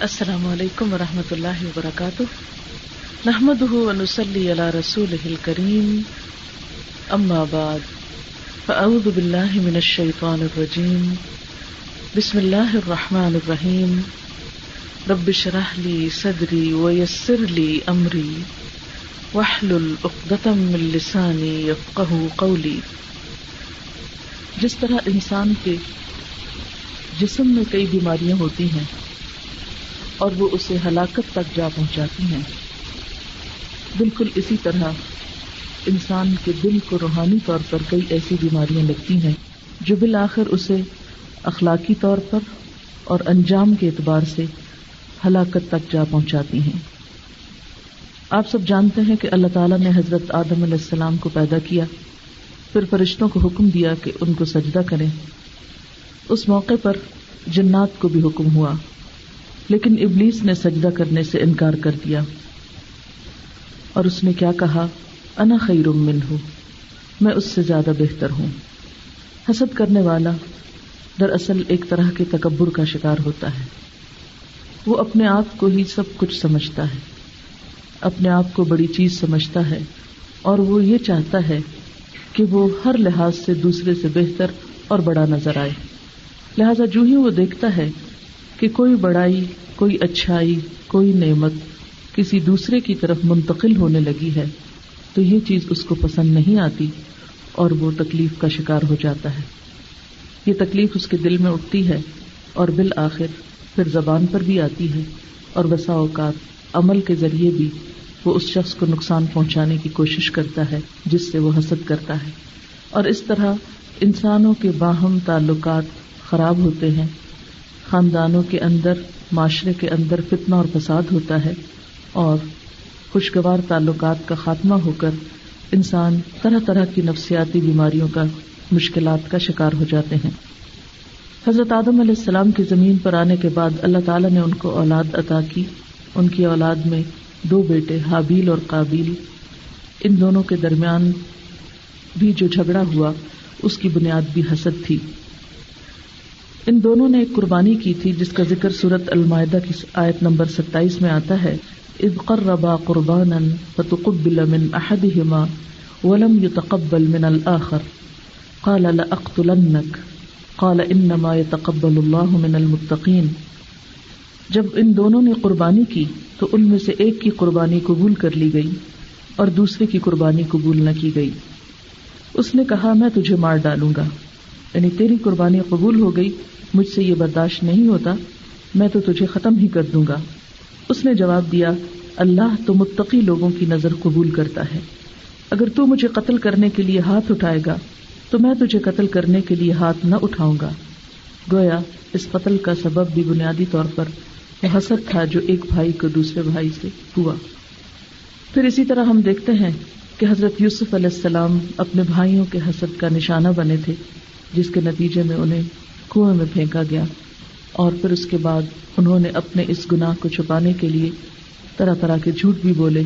السلام علیکم ورحمۃ اللہ وبرکاتہ۔ نحمد ونسلی علی رسول کریم اما بعد، فاعوذ باللہ من الشیطان الرجیم۔ بسم اللہ الرحمن الرحیم۔ رب شرح لی صدری ویسر لی امری۔ وحلل اقدتم من لسانی یفقہ قولی۔ جس طرح انسان کے جسم میں کئی بیماریاں ہوتی ہیں اور وہ اسے ہلاکت تک جا پہنچاتی ہیں۔ بالکل اسی طرح انسان کے دل کو روحانی طور پر کئی ایسی بیماریاں لگتی ہیں جو بالآخر اسے اخلاقی طور پر اور انجام کے اعتبار سے ہلاکت تک جا پہنچاتی ہیں۔ آپ سب جانتے ہیں کہ اللہ تعالیٰ نے حضرت آدم علیہ السلام کو پیدا کیا، پھر فرشتوں کو حکم دیا کہ ان کو سجدہ کریں۔ اس موقع پر جنات کو بھی حکم ہوا۔ لیکن ابلیس نے سجدہ کرنے سے انکار کر دیا۔ اور اس نے کیا کہا؟ انا خیر من ہوں میں اس سے زیادہ بہتر ہوں۔ حسد کرنے والا دراصل ایک طرح کے تکبر کا شکار ہوتا ہے۔ وہ اپنے آپ کو ہی سب کچھ سمجھتا ہے۔ اپنے آپ کو بڑی چیز سمجھتا ہے۔ اور وہ یہ چاہتا ہے کہ وہ ہر لحاظ سے دوسرے سے بہتر اور بڑا نظر آئے۔ لہذا جو ہی وہ دیکھتا ہے کہ کوئی بڑائی، کوئی اچھائی، کوئی نعمت کسی دوسرے کی طرف منتقل ہونے لگی ہے تو یہ چیز اس کو پسند نہیں آتی اور وہ تکلیف کا شکار ہو جاتا ہے۔ یہ تکلیف اس کے دل میں اٹھتی ہے اور بالآخر پھر زبان پر بھی آتی ہے اور بسا اوقات عمل کے ذریعے بھی وہ اس شخص کو نقصان پہنچانے کی کوشش کرتا ہے جس سے وہ حسد کرتا ہے۔ اور اس طرح انسانوں کے باہم تعلقات خراب ہوتے ہیں خاندانوں کے اندر، معاشرے کے اندر فتنا اور فساد ہوتا ہے اور خوشگوار تعلقات کا خاتمہ ہو کر انسان طرح طرح کی نفسیاتی بیماریوں کا، مشکلات کا شکار ہو جاتے ہیں۔ حضرت آدم علیہ السلام کی زمین پر آنے کے بعد اللہ تعالیٰ نے ان کو اولاد عطا کی۔ ان کی اولاد میں دو بیٹے، حابیل اور قابیل۔ ان دونوں کے درمیان بھی جو جھگڑا ہوا، اس کی بنیاد بھی حسد تھی۔ ان دونوں نے ایک قربانی کی تھی، جس کا ذکر صورت المائدہ کی آیت نمبر ستائیس میں آتا ہے۔ اد قربا قربان فتقبل من احدهما ولم يتقبل من الاخر۔ قال لاقتلنك قال انما يتقبل الله من المتقين۔ جب ان دونوں نے قربانی کی، تو ان میں سے ایک کی قربانی قبول کر لی گئی اور دوسرے کی قربانی قبول نہ کی گئی۔ اس نے کہا، میں تجھے مار ڈالوں گا۔ یعنی تیری قربانی قبول ہو گئی، مجھ سے یہ برداشت نہیں ہوتا، میں تو تجھے ختم ہی کر دوں گا۔ اس نے جواب دیا، اللہ تو متقی لوگوں کی نظر قبول کرتا ہے۔ اگر تو مجھے قتل کرنے کے لیے ہاتھ اٹھائے گا، تو میں تجھے قتل کرنے کے لیے ہاتھ نہ اٹھاؤں گا۔ گویا، اس قتل کا سبب بھی بنیادی طور پر حسد تھا جو ایک بھائی کو دوسرے بھائی سے ہوا۔ پھر اسی طرح ہم دیکھتے ہیں کہ حضرت یوسف علیہ السلام اپنے بھائیوں کے حسد کا نشانہ بنے تھے۔ جس کے نتیجے میں انہیں کنویں میں پھینکا گیا اور پھر اس کے بعد انہوں نے اپنے اس گناہ کو چھپانے کے لیے طرح طرح کے جھوٹ بھی بولے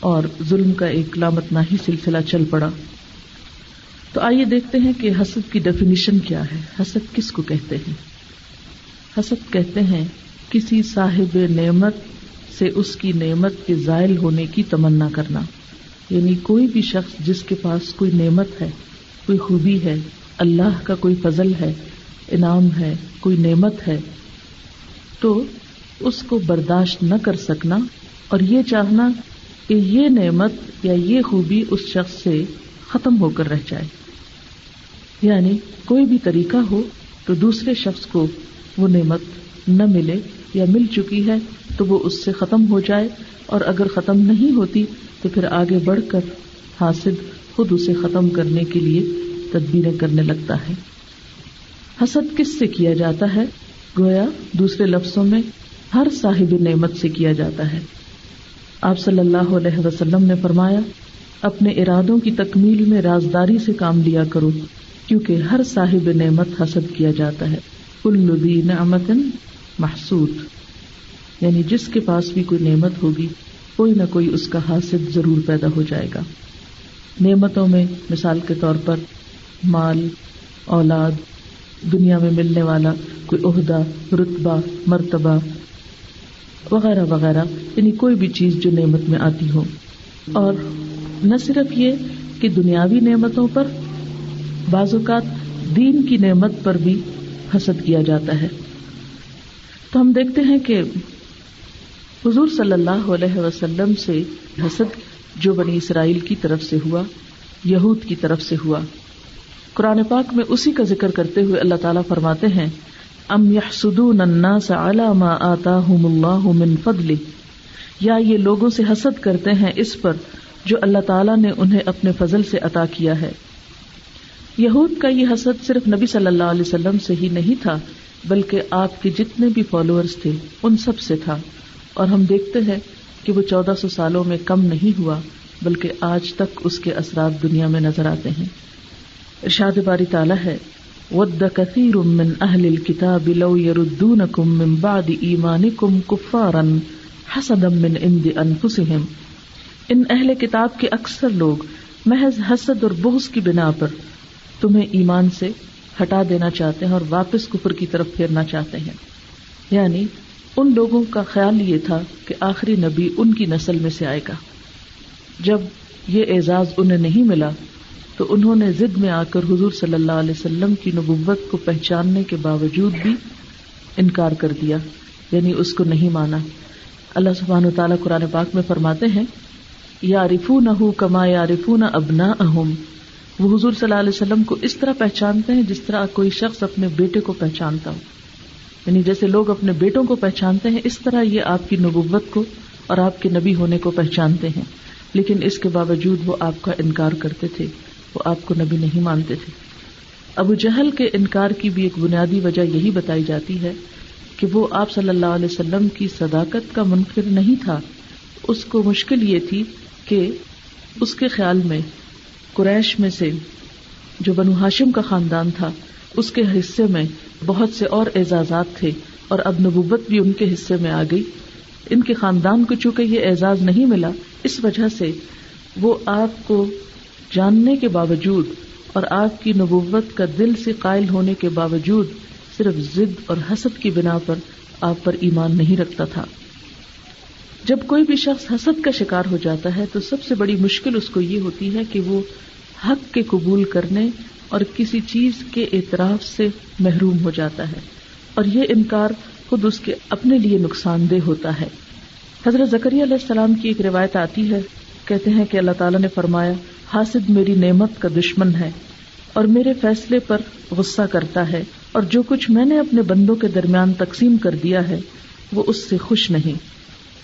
اور ظلم کا ایک لامت نہ ہی سلسلہ چل پڑا۔ تو آئیے دیکھتے ہیں کہ حسد کی ڈیفینیشن کیا ہے۔ حسد کس کو کہتے ہیں؟ حسد کہتے ہیں کسی صاحب نعمت سے اس کی نعمت کے زائل ہونے کی تمنا کرنا۔ یعنی کوئی بھی شخص جس کے پاس کوئی نعمت ہے، کوئی خوبی ہے اللہ کا کوئی فضل ہے، انعام ہے، کوئی نعمت ہے، تو اس کو برداشت نہ کر سکنا اور یہ چاہنا کہ یہ نعمت یا یہ خوبی اس شخص سے ختم ہو کر رہ جائے۔ یعنی کوئی بھی طریقہ ہو تو دوسرے شخص کو وہ نعمت نہ ملے یا مل چکی ہے تو وہ اس سے ختم ہو جائے اور اگر ختم نہیں ہوتی تو پھر آگے بڑھ کر حاصل خود اسے ختم کرنے کے لیے تدبیریں کرنے لگتا ہے۔ حسد کس سے کیا جاتا ہے؟ گویا دوسرے لفظوں میں ہر صاحب نعمت سے کیا جاتا ہے۔ آپ صلی اللہ علیہ وسلم نے فرمایا، اپنے ارادوں کی تکمیل میں رازداری سے کام لیا کرو، کیونکہ ہر صاحب نعمت حسد کیا جاتا ہے۔ کل نعمت محسود۔ یعنی جس کے پاس بھی کوئی نعمت ہوگی، کوئی نہ کوئی اس کا حاصل ضرور پیدا ہو جائے گا۔ نعمتوں میں مثال کے طور پر مال، اولاد، دنیا میں ملنے والا کوئی عہدہ، رتبہ، مرتبہ، وغیرہ وغیرہ یعنی کوئی بھی چیز جو نعمت میں آتی ہو۔ اور نہ صرف یہ کہ دنیاوی نعمتوں پر، بعض اوقات دین کی نعمت پر بھی حسد کیا جاتا ہے۔ تو ہم دیکھتے ہیں کہ حضور صلی اللہ علیہ وسلم سے حسد جو بنی اسرائیل کی طرف سے ہوا، یہود کی طرف سے ہوا۔ قرآن پاک میں اسی کا ذکر کرتے ہوئے اللہ تعالیٰ فرماتے ہیں، ام الناس على ما آتاهم الله من فضله یا یہ لوگوں سے حسد کرتے ہیں اس پر جو اللہ تعالیٰ نے انہیں اپنے فضل سے عطا کیا ہے۔ یہود کا یہ حسد صرف نبی صلی اللہ علیہ وسلم سے ہی نہیں تھا، بلکہ آپ کے جتنے بھی فالوورز تھے، ان سب سے تھا۔ اور ہم دیکھتے ہیں کہ وہ چودہ سو سالوں میں کم نہیں ہوا، بلکہ آج تک اس کے اثرات دنیا میں نظر آتے ہیں۔ ارشاد باری تعالیٰ ہے، ود کثیر من اہل الكتاب لو يردونكم من بعد ایمانكم كفارا حسدا من عند انفسهم ان اہل کتاب کے اکثر لوگ محض حسد اور بغض کی بنا پر تمہیں ایمان سے ہٹا دینا چاہتے ہیں اور واپس کفر کی طرف پھیرنا چاہتے ہیں۔ یعنی ان لوگوں کا خیال یہ تھا کہ آخری نبی ان کی نسل میں سے آئے گا۔ جب یہ اعزاز انہیں نہیں ملا تو انہوں نے ضد میں آ کر حضور صلی اللہ علیہ وسلم کی نبوت کو پہچاننے کے باوجود بھی انکار کر دیا یعنی اس کو نہیں مانا۔ اللہ سبحان و تعالیٰ قرآن پاک میں فرماتے ہیں یا رفو نہ کما یا رفو نہ ابنا اہم وہ حضور صلی اللہ علیہ وسلم کو اس طرح پہچانتے ہیں جس طرح کوئی شخص اپنے بیٹے کو پہچانتا ہو۔ یعنی جیسے لوگ اپنے بیٹوں کو پہچانتے ہیں، اس طرح یہ آپ کی نبوت کو اور آپ کے نبی ہونے کو پہچانتے ہیں۔ لیکن اس کے باوجود وہ آپ کا انکار کرتے تھے۔ وہ آپ کو نبی نہیں مانتے تھے۔ ابو جہل کے انکار کی بھی ایک بنیادی وجہ یہی بتائی جاتی ہے کہ وہ آپ صلی اللہ علیہ وسلم کی صداقت کا منکر نہیں تھا۔ اس کو مشکل یہ تھی کہ اس کے خیال میں قریش میں سے جو بنو ہاشم کا خاندان تھا، اس کے حصے میں بہت سے اور اعزازات تھے اور اب نبوت بھی ان کے حصے میں آ گئی۔ ان کے خاندان کو چونکہ یہ اعزاز نہیں ملا، اس وجہ سے وہ آپ کو جاننے کے باوجود اور آپ کی نبوت کا دل سے قائل ہونے کے باوجود صرف ضد اور حسد کی بنا پر آپ پر ایمان نہیں رکھتا تھا۔ جب کوئی بھی شخص حسد کا شکار ہو جاتا ہے تو سب سے بڑی مشکل اس کو یہ ہوتی ہے کہ وہ حق کے قبول کرنے اور کسی چیز کے اعتراف سے محروم ہو جاتا ہے اور یہ انکار خود اس کے اپنے لیے نقصان دہ ہوتا ہے۔ حضرت زکری علیہ السلام کی ایک روایت آتی ہے، کہتے ہیں کہ اللہ تعالیٰ نے فرمایا حاسد میری نعمت کا دشمن ہے اور میرے فیصلے پر غصہ کرتا ہے اور جو کچھ میں نے اپنے بندوں کے درمیان تقسیم کر دیا ہے، وہ اس سے خوش نہیں۔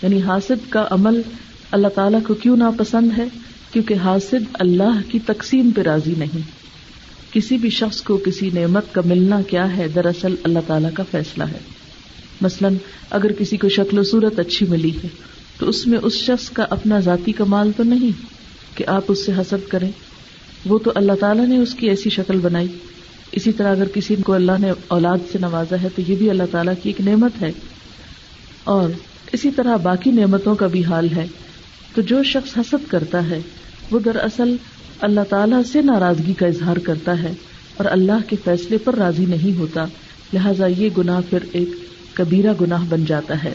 یعنی حاسد کا عمل اللہ تعالیٰ کو کیوں ناپسند ہے؟ کیونکہ حاسد اللہ کی تقسیم پہ راضی نہیں۔ کسی بھی شخص کو کسی نعمت کا ملنا کیا ہے، دراصل اللہ تعالیٰ کا فیصلہ ہے۔ مثلاً اگر کسی کو شکل و صورت اچھی ملی ہے، تو اس میں اس شخص کا اپنا ذاتی کمال تو نہیں۔ کہ آپ اس سے حسد کریں۔ وہ تو اللہ تعالیٰ نے اس کی ایسی شکل بنائی۔ اسی طرح اگر کسی کو اللہ نے اولاد سے نوازا ہے تو یہ بھی اللہ تعالیٰ کی ایک نعمت ہے۔ اور اسی طرح باقی نعمتوں کا بھی حال ہے۔ تو جو شخص حسد کرتا ہے، وہ دراصل اللہ تعالیٰ سے ناراضگی کا اظہار کرتا ہے اور اللہ کے فیصلے پر راضی نہیں ہوتا۔ لہذا یہ گناہ پھر ایک کبیرہ گناہ بن جاتا ہے۔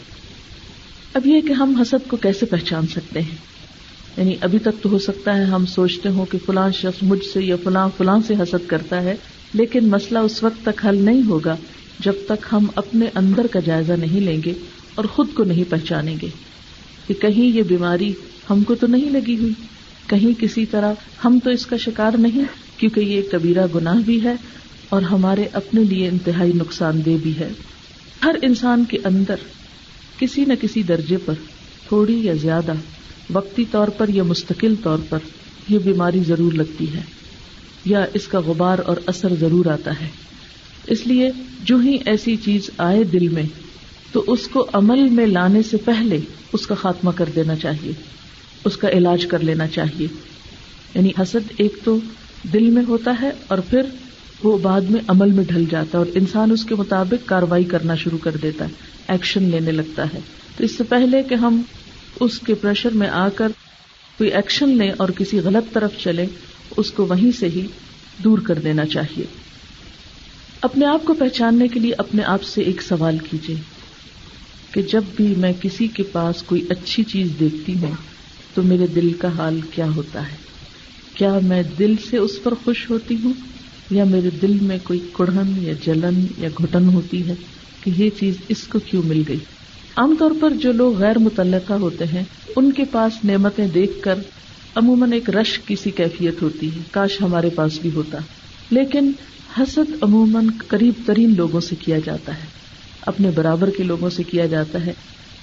اب یہ کہ ہم حسد کو کیسے پہچان سکتے ہیں؟ یعنی ابھی تک تو ہو سکتا ہے ہم سوچتے ہوں کہ فلاں شخص مجھ سے یا فلاں فلاں سے حسد کرتا ہے، لیکن مسئلہ اس وقت تک حل نہیں ہوگا جب تک ہم اپنے اندر کا جائزہ نہیں لیں گے اور خود کو نہیں پہچانیں گے۔ کہ کہیں یہ بیماری ہم کو تو نہیں لگی ہوئی، کہیں کسی طرح ہم تو اس کا شکار نہیں، کیونکہ یہ کبیرہ گناہ بھی ہے اور ہمارے اپنے لیے انتہائی نقصان دہ بھی ہے۔ ہر انسان کے اندر کسی نہ کسی درجے پر تھوڑی یا زیادہ وقتی طور پر یا مستقل طور پر یہ بیماری ضرور لگتی ہے، یا اس کا غبار اور اثر ضرور آتا ہے۔ اس لیے جو ہی ایسی چیز آئے دل میں، تو اس کو عمل میں لانے سے پہلے اس کا خاتمہ کر دینا چاہیے، اس کا علاج کر لینا چاہیے۔ یعنی حسد ایک تو دل میں ہوتا ہے اور پھر وہ بعد میں عمل میں ڈھل جاتا ہے اور انسان اس کے مطابق کاروائی کرنا شروع کر دیتا ہے، ایکشن لینے لگتا ہے۔ تو اس سے پہلے کہ ہم اس کے پریشر میں آ کر کوئی ایکشن لیں اور کسی غلط طرف چلے، اس کو وہیں سے ہی دور کر دینا چاہیے۔ اپنے آپ کو پہچاننے کے لیے اپنے آپ سے ایک سوال کیجیے کہ جب بھی میں کسی کے پاس کوئی اچھی چیز دیکھتی ہوں، تو میرے دل کا حال کیا ہوتا ہے؟ کیا میں دل سے اس پر خوش ہوتی ہوں؟ یا میرے دل میں کوئی کڑھن یا جلن یا گھٹن ہوتی ہے کہ یہ چیز اس کو کیوں مل گئی؟ عام طور پر جو لوگ غیر متعلقہ ہوتے ہیں، ان کے پاس نعمتیں دیکھ کر عموماً ایک رش کی سی کیفیت ہوتی ہے۔ کاش ہمارے پاس بھی ہوتا۔ لیکن حسد عموماً قریب ترین لوگوں سے کیا جاتا ہے۔ اپنے برابر کے لوگوں سے کیا جاتا ہے،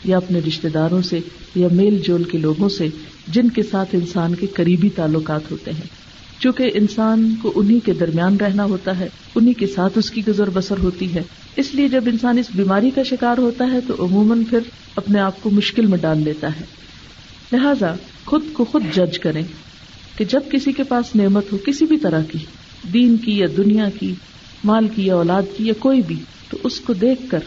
یا اپنے رشتے داروں سے، یا میل جول کے لوگوں سے، جن کے ساتھ انسان کے قریبی تعلقات ہوتے ہیں۔ چونکہ انسان کو انہیں کے درمیان رہنا ہوتا ہے انہیں کے ساتھ اس کی گزر بسر ہوتی ہے۔ اس لیے جب انسان اس بیماری کا شکار ہوتا ہے، تو عموماً پھر اپنے آپ کو مشکل میں ڈال لیتا ہے۔ لہذا خود کو خود جج کریں کہ جب کسی کے پاس نعمت ہو کسی بھی طرح کی، دین کی یا دنیا کی، مال کی یا اولاد کی یا کوئی بھی، تو اس کو دیکھ کر،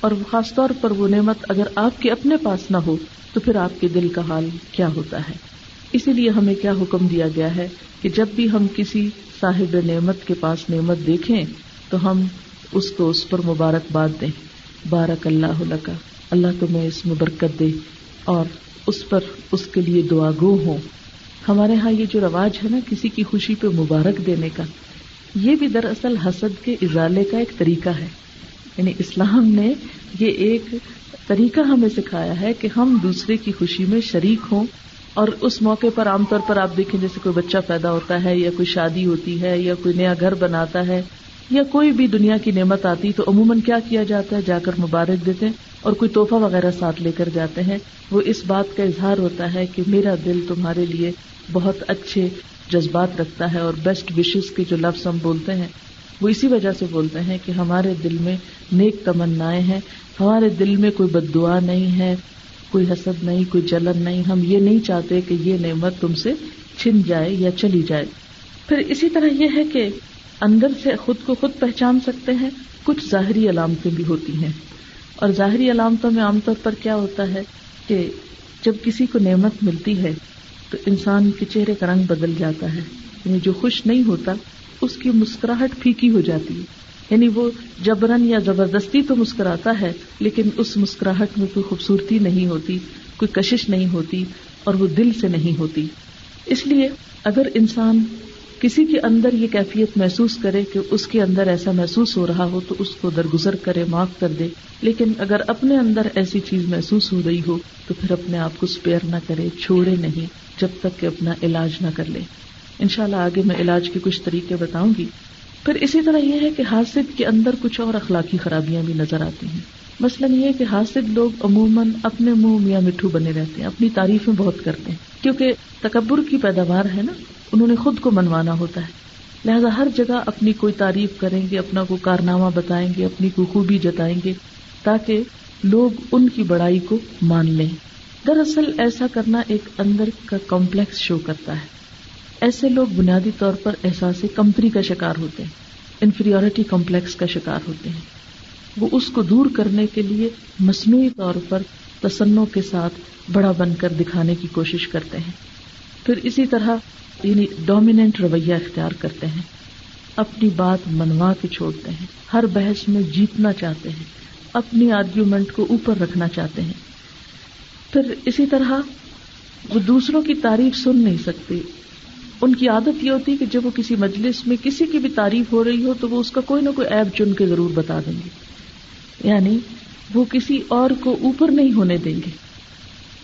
اور خاص طور پر وہ نعمت اگر آپ کے اپنے پاس نہ ہو، تو پھر آپ کے دل کا حال کیا ہوتا ہے؟ اسی لیے ہمیں کیا حکم دیا گیا ہے کہ جب بھی ہم کسی صاحب نعمت کے پاس نعمت دیکھیں تو ہم اس کو اس پر مبارکباد دیں۔ بارک اللہ کا اللہ تمہیں اس میں برکت دے اور اس پر اس کے لیے دعا گو ہو ہمارے ہاں یہ جو رواج ہے نا کسی کی خوشی پہ مبارک دینے کا، یہ بھی دراصل حسد کے ازالے کا ایک طریقہ ہے۔ یعنی اسلام نے یہ ایک طریقہ ہمیں سکھایا ہے کہ ہم دوسرے کی خوشی میں شریک ہوں۔ اور اس موقع پر عام طور پر آپ دیکھیں جیسے کوئی بچہ پیدا ہوتا ہے یا کوئی شادی ہوتی ہے یا کوئی نیا گھر بناتا ہے یا کوئی بھی دنیا کی نعمت آتی تو عموماً کیا کیا جاتا ہے؟ جا کر مبارک دیتے ہیں اور کوئی تحفہ وغیرہ ساتھ لے کر جاتے ہیں۔ وہ اس بات کا اظہار ہوتا ہے کہ میرا دل تمہارے لیے بہت اچھے جذبات رکھتا ہے اور بیسٹ وشز کے جو لفظ ہم بولتے ہیں، وہ اسی وجہ سے بولتے ہیں کہ ہمارے دل میں نیک تمنا ہیں۔ ہمارے دل میں کوئی بد دعا نہیں ہے۔ کوئی حسد نہیں، کوئی جلن نہیں، ہم یہ نہیں چاہتے کہ یہ نعمت تم سے چھن جائے یا چلی جائے۔ پھر اسی طرح یہ ہے کہ اندر سے خود کو خود پہچان سکتے ہیں، کچھ ظاہری علامتیں بھی ہوتی ہیں۔ اور ظاہری علامتوں میں عام طور پر کیا ہوتا ہے کہ جب کسی کو نعمت ملتی ہے تو انسان کے چہرے کا رنگ بدل جاتا ہے یعنی جو خوش نہیں ہوتا، اس کی مسکراہٹ پھیکی ہو جاتی ہے۔ یعنی وہ جبرن یا زبردستی تو مسکراتا ہے، لیکن اس مسکراہٹ میں کوئی خوبصورتی نہیں ہوتی، کوئی کشش نہیں ہوتی اور وہ دل سے نہیں ہوتی۔ اس لیے اگر انسان کسی کے اندر یہ کیفیت محسوس کرے کہ اس کے اندر ایسا محسوس ہو رہا ہو تو اس کو درگزر کرے، معاف کر دے۔ لیکن اگر اپنے اندر ایسی چیز محسوس ہو رہی ہو تو پھر اپنے آپ کو اسپیئر نہ کرے، چھوڑے نہیں، جب تک کہ اپنا علاج نہ کر لے۔ ان شاء اللہ آگے میں علاج کے کچھ طریقے بتاؤں گی۔ پھر اسی طرح یہ ہے کہ حاصل کے اندر کچھ اور اخلاقی خرابیاں بھی نظر آتی ہیں۔ مثلاً یہ کہ حاصل لوگ عموماً اپنے منہ میاں مٹھو بنے رہتے ہیں، اپنی تعریفیں بہت کرتے ہیں۔ کیونکہ تکبر کی پیداوار ہے نا، انہوں نے خود کو منوانا ہوتا ہے۔ لہذا ہر جگہ اپنی کوئی تعریف کریں گے، اپنا کوئی کارنامہ بتائیں گے، اپنی کوئی خوبی جتائیں گے، تاکہ لوگ ان کی بڑائی کو مان لیں۔ دراصل ایسا کرنا ایک اندر کا کمپلیکس شو کرتا ہے۔ ایسے لوگ بنیادی طور پر احساس کمپنی کا شکار ہوتے ہیں انفیریٹی کمپلیکس کا شکار ہوتے ہیں۔ وہ اس کو دور کرنے کے لیے مصنوعی طور پر تسنوں کے ساتھ بڑا بن کر دکھانے کی کوشش کرتے ہیں۔ پھر اسی طرح یعنی ڈومیننٹ رویہ اختیار کرتے ہیں۔ اپنی بات منوا کے چھوڑتے ہیں۔ ہر بحث میں جیتنا چاہتے ہیں۔ اپنی آرگیومنٹ کو اوپر رکھنا چاہتے ہیں۔ پھر اسی طرح، وہ دوسروں کی تعریف سن نہیں سکتے۔ ان کی عادت یہ ہوتی ہے کہ جب وہ کسی مجلس میں کسی کی بھی تعریف ہو رہی ہو تو وہ اس کا کوئی نہ کوئی ایپ چن کے ضرور بتا دیں گے۔ یعنی وہ کسی اور کو اوپر نہیں ہونے دیں گے۔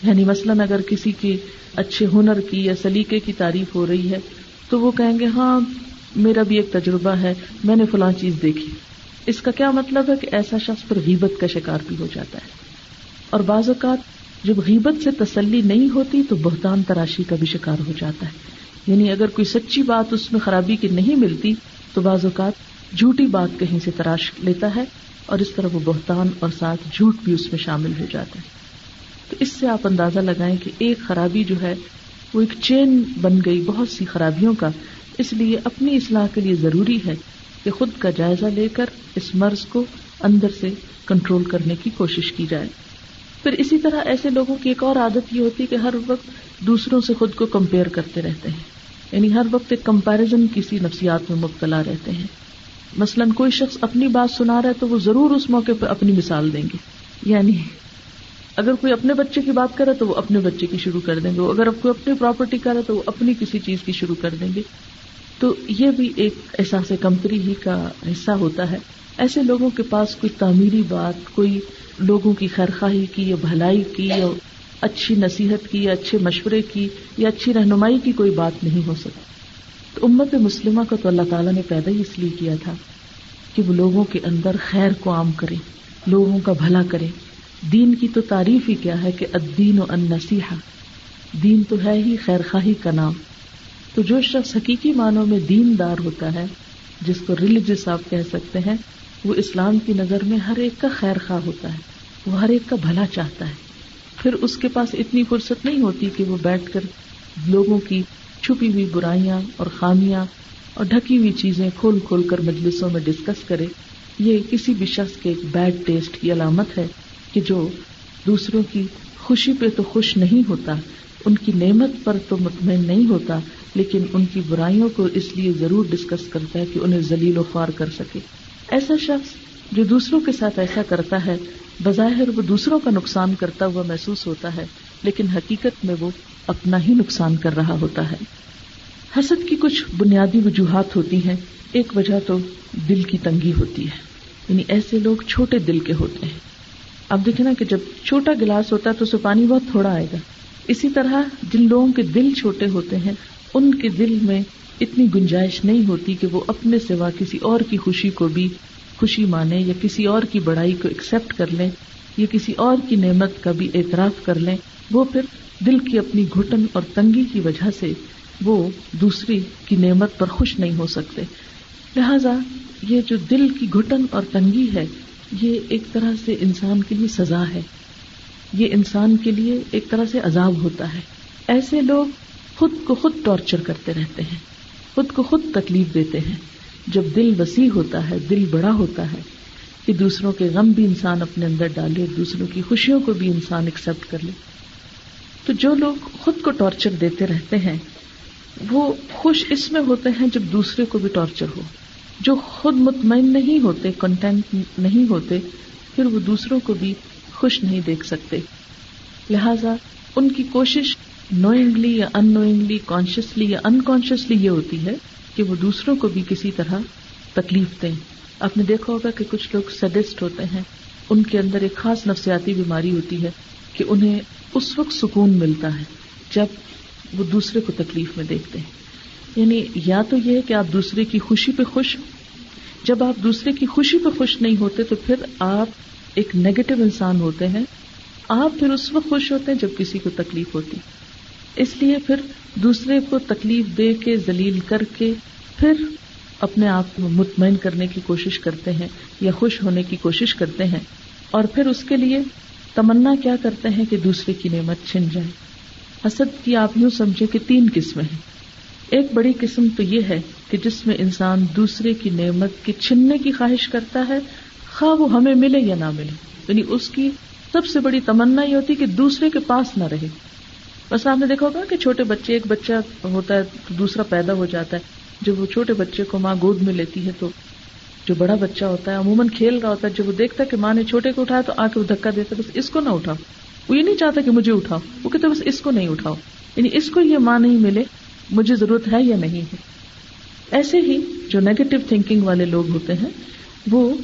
یعنی مثلاً اگر کسی کی اچھے ہنر کی یا سلیقے کی تعریف ہو رہی ہے تو وہ کہیں گے ہاں میرا بھی ایک تجربہ ہے، میں نے فلاں چیز دیکھی۔ اس کا کیا مطلب ہے کہ ایسا شخص پر غیبت کا شکار بھی ہو جاتا ہے۔ اور بعض اوقات جب غیبت سے تسلی نہیں ہوتی تو بہتان تراشی کا بھی شکار ہو جاتا ہے۔ یعنی اگر کوئی سچی بات اس میں خرابی کی نہیں ملتی، تو بعض اوقات جھوٹی بات کہیں سے تراش لیتا ہے اور اس طرح وہ بہتان اور ساتھ جھوٹ بھی اس میں شامل ہو جاتا ہے۔ تو اس سے آپ اندازہ لگائیں کہ ایک خرابی جو ہے، وہ ایک چین بن گئی بہت سی خرابیوں کا۔ اس لیے اپنی اصلاح کے لیے ضروری ہے کہ خود کا جائزہ لے کر اس مرض کو اندر سے کنٹرول کرنے کی کوشش کی جائے۔ پھر اسی طرح ایسے لوگوں کی ایک اور عادت یہ ہوتی ہے کہ ہر وقت دوسروں سے خود کو کمپیئر کرتے رہتے ہیں۔ یعنی ہر وقت ایک کمپیرزن کسی نفسیات میں مبتلا رہتے ہیں۔ مثلاً کوئی شخص اپنی بات سنا رہا ہے تو وہ ضرور اس موقع پہ اپنی مثال دیں گے۔ یعنی اگر کوئی اپنے بچے کی بات کرے تو وہ اپنے بچے کی شروع کر دیں گے۔ اگر کوئی اپنی پراپرٹی کرے تو وہ اپنی کسی چیز کی شروع کر دیں گے۔ تو یہ بھی ایک احساس کمپنی ہی کا حصہ ہوتا ہے۔ ایسے لوگوں کے پاس کوئی تعمیری بات، کوئی لوگوں کی خیرخواہی کی یا بھلائی کی یا اچھی نصیحت کی یا اچھے مشورے کی یا اچھی رہنمائی کی کوئی بات نہیں ہو سکتی۔ تو امت مسلمہ کو تو اللہ تعالیٰ نے پیدا ہی اس لیے کیا تھا کہ وہ لوگوں کے اندر خیر کو عام کرے، لوگوں کا بھلا کرے۔ دین کی تو تعریف ہی کیا ہے کہ ادین و ان نصیحا دین تو ہے ہی خیر خواہی کا نام۔ تو جو شخص حقیقی معنوں میں دین دار ہوتا ہے، جس کو ریلیجس آپ کہہ سکتے ہیں، وہ اسلام کی نظر میں ہر ایک کا خیر خواہ ہوتا ہے، وہ ہر ایک کا بھلا چاہتا ہے۔ پھر اس کے پاس اتنی فرصت نہیں ہوتی کہ وہ بیٹھ کر لوگوں کی چھپی ہوئی برائیاں اور خامیاں اور ڈھکی ہوئی چیزیں کھول کھول کر مجلسوں میں ڈسکس کرے۔ یہ کسی بھی شخص کے ایک بیڈ ٹیسٹ کی علامت ہے کہ جو دوسروں کی خوشی پہ تو خوش نہیں ہوتا، ان کی نعمت پر تو مطمئن نہیں ہوتا، لیکن ان کی برائیوں کو اس لیے ضرور ڈسکس کرتا ہے کہ انہیں ذلیل و خوار کر سکے۔ ایسا شخص جو دوسروں کے ساتھ ایسا کرتا ہے، بظاہر وہ دوسروں کا نقصان کرتا ہوا محسوس ہوتا ہے، لیکن حقیقت میں وہ اپنا ہی نقصان کر رہا ہوتا ہے۔ حسد کی کچھ بنیادی وجوہات ہوتی ہیں، ایک وجہ تو دل کی تنگی ہوتی ہے۔ یعنی ایسے لوگ چھوٹے دل کے ہوتے ہیں۔ اب دیکھیں نا کہ جب چھوٹا گلاس ہوتا ہے تو اسے پانی بہت تھوڑا آئے گا۔ اسی طرح جن لوگوں کے دل چھوٹے ہوتے ہیں، ان کے دل میں اتنی گنجائش نہیں ہوتی کہ وہ اپنے سوا کسی اور کی خوشی کو بھی خوشی مانے یا کسی اور کی بڑائی کو ایکسپٹ کر لیں یا کسی اور کی نعمت کا بھی اعتراف کر لیں، وہ پھر دل کی اپنی گھٹن اور تنگی کی وجہ سے وہ دوسری کی نعمت پر خوش نہیں ہو سکتے۔ لہذا یہ جو دل کی گھٹن اور تنگی ہے، یہ ایک طرح سے انسان کے لیے سزا ہے۔ یہ انسان کے لیے ایک طرح سے عذاب ہوتا ہے۔ ایسے لوگ خود کو خود ٹارچر کرتے رہتے ہیں، خود کو خود تکلیف دیتے ہیں۔ جب دل وسیع ہوتا ہے، دل بڑا ہوتا ہے، کہ دوسروں کے غم بھی انسان اپنے اندر ڈالے، دوسروں کی خوشیوں کو بھی انسان ایکسپٹ کر لے۔ تو جو لوگ خود کو ٹارچر دیتے رہتے ہیں، وہ خوش اس میں ہوتے ہیں جب دوسرے کو بھی ٹارچر ہو۔ جو خود مطمئن نہیں ہوتے کنٹینٹ نہیں ہوتے، پھر وہ دوسروں کو بھی خوش نہیں دیکھ سکتے۔ لہذا ان کی کوشش نوئنگلی یا ان نوئنگلی کانشیسلی یا انکانشیسلی یہ ہوتی ہے کہ وہ دوسروں کو بھی کسی طرح تکلیف دیں۔ آپ نے دیکھا ہوگا کہ کچھ لوگ سڈسٹ ہوتے ہیں۔ ان کے اندر ایک خاص نفسیاتی بیماری ہوتی ہے کہ انہیں اس وقت سکون ملتا ہے جب وہ دوسرے کو تکلیف میں دیکھتے ہیں۔ یعنی یا تو یہ ہے کہ آپ دوسرے کی خوشی پہ خوش جب آپ دوسرے کی خوشی پہ خوش نہیں ہوتے تو پھر آپ ایک نیگیٹو انسان ہوتے ہیں۔ آپ پھر اس وقت خوش ہوتے ہیں جب کسی کو تکلیف ہوتی۔ اس لیے پھر دوسرے کو تکلیف دے کے ذلیل کر کے پھر اپنے آپ کو مطمئن کرنے کی کوشش کرتے ہیں یا خوش ہونے کی کوشش کرتے ہیں اور پھر اس کے لیے تمنا کیا کرتے ہیں کہ دوسرے کی نعمت چھن جائے۔ حسد کی آپ یوں سمجھے کہ تین قسمیں ہیں۔ ایک بڑی قسم تو یہ ہے کہ جس میں انسان دوسرے کی نعمت کے چھننے کی خواہش کرتا ہے، خواہ وہ ہمیں ملے یا نہ ملے۔ یعنی اس کی سب سے بڑی تمنا یہ ہوتی کہ دوسرے کے پاس نہ رہے۔ بس آپ نے دیکھا ہوگا کہ چھوٹے بچے، ایک بچہ ہوتا ہے تو دوسرا پیدا ہو جاتا ہے۔ جب وہ چھوٹے بچے کو ماں گود میں لیتی ہے تو جو بڑا بچہ ہوتا ہے، عموماً کھیل رہا ہوتا ہے، جب وہ دیکھتا ہے کہ ماں نے چھوٹے کو اٹھایا تو آ کے وہ دھکا دیتا ہے، بس اس کو نہ اٹھاؤ۔ وہ یہ نہیں چاہتا کہ مجھے اٹھاؤ، وہ کہتے بس اس کو نہیں اٹھاؤ۔ یعنی اس کو یہ ماں نہیں ملے، مجھے ضرورت ہے یا نہیں ہے۔ ایسے ہی جو نیگیٹو تھنکنگ والے لوگ ہوتے ہیں، وہ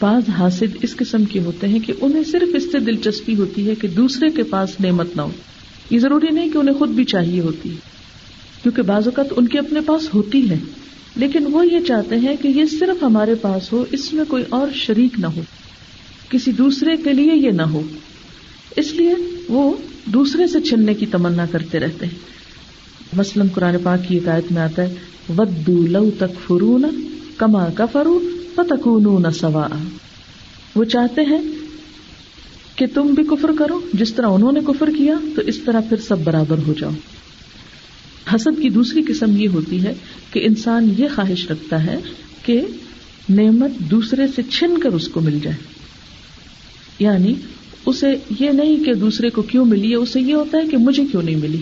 بعض حاصل اس قسم کے ہوتے ہیں کہ انہیں صرف اس سے دلچسپی ہوتی ہے کہ دوسرے کے پاس نعمت نہ ہو۔ یہ ضروری نہیں کہ انہیں خود بھی چاہیے ہوتی، کیونکہ بعض اوقات ان کے اپنے پاس ہوتی ہے لیکن وہ یہ چاہتے ہیں کہ یہ صرف ہمارے پاس ہو، اس میں کوئی اور شریک نہ ہو، کسی دوسرے کے لیے یہ نہ ہو۔ اس لیے وہ دوسرے سے چھننے کی تمنا کرتے رہتے ہیں۔ مثلاً قرآن پاک کی عکایت میں آتا ہے، ودو لو تک فرون کما کا فرو پتکون سوا وہ چاہتے ہیں کہ تم بھی کفر کرو، جس طرح انہوں نے کفر کیا، تو اس طرح پھر سب برابر ہو جاؤ۔ حسد کی دوسری قسم یہ ہوتی ہے کہ انسان یہ خواہش رکھتا ہے کہ نعمت دوسرے سے چھن کر اس کو مل جائے۔ یعنی اسے یہ نہیں کہ دوسرے کو کیوں ملی ہے اسے یہ ہوتا ہے کہ مجھے کیوں نہیں ملی۔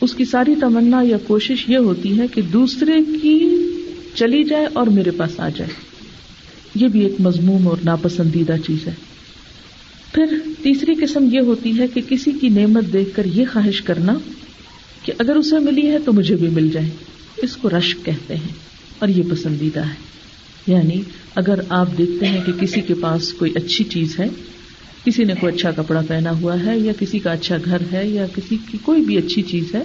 اس کی ساری تمنا یا کوشش یہ ہوتی ہے کہ دوسرے کی چلی جائے اور میرے پاس آ جائے۔ یہ بھی ایک مضموم اور ناپسندیدہ چیز ہے۔ پھر تیسری قسم یہ ہوتی ہے کہ کسی کی نعمت دیکھ کر یہ خواہش کرنا کہ اگر اسے ملی ہے تو مجھے بھی مل جائے۔ اس کو رشک کہتے ہیں اور یہ پسندیدہ ہے۔ یعنی اگر آپ دیکھتے ہیں کہ کسی کے پاس کوئی اچھی چیز ہے، کسی نے کوئی اچھا کپڑا پہنا ہوا ہے یا کسی کا اچھا گھر ہے یا کسی کی کوئی بھی اچھی چیز ہے،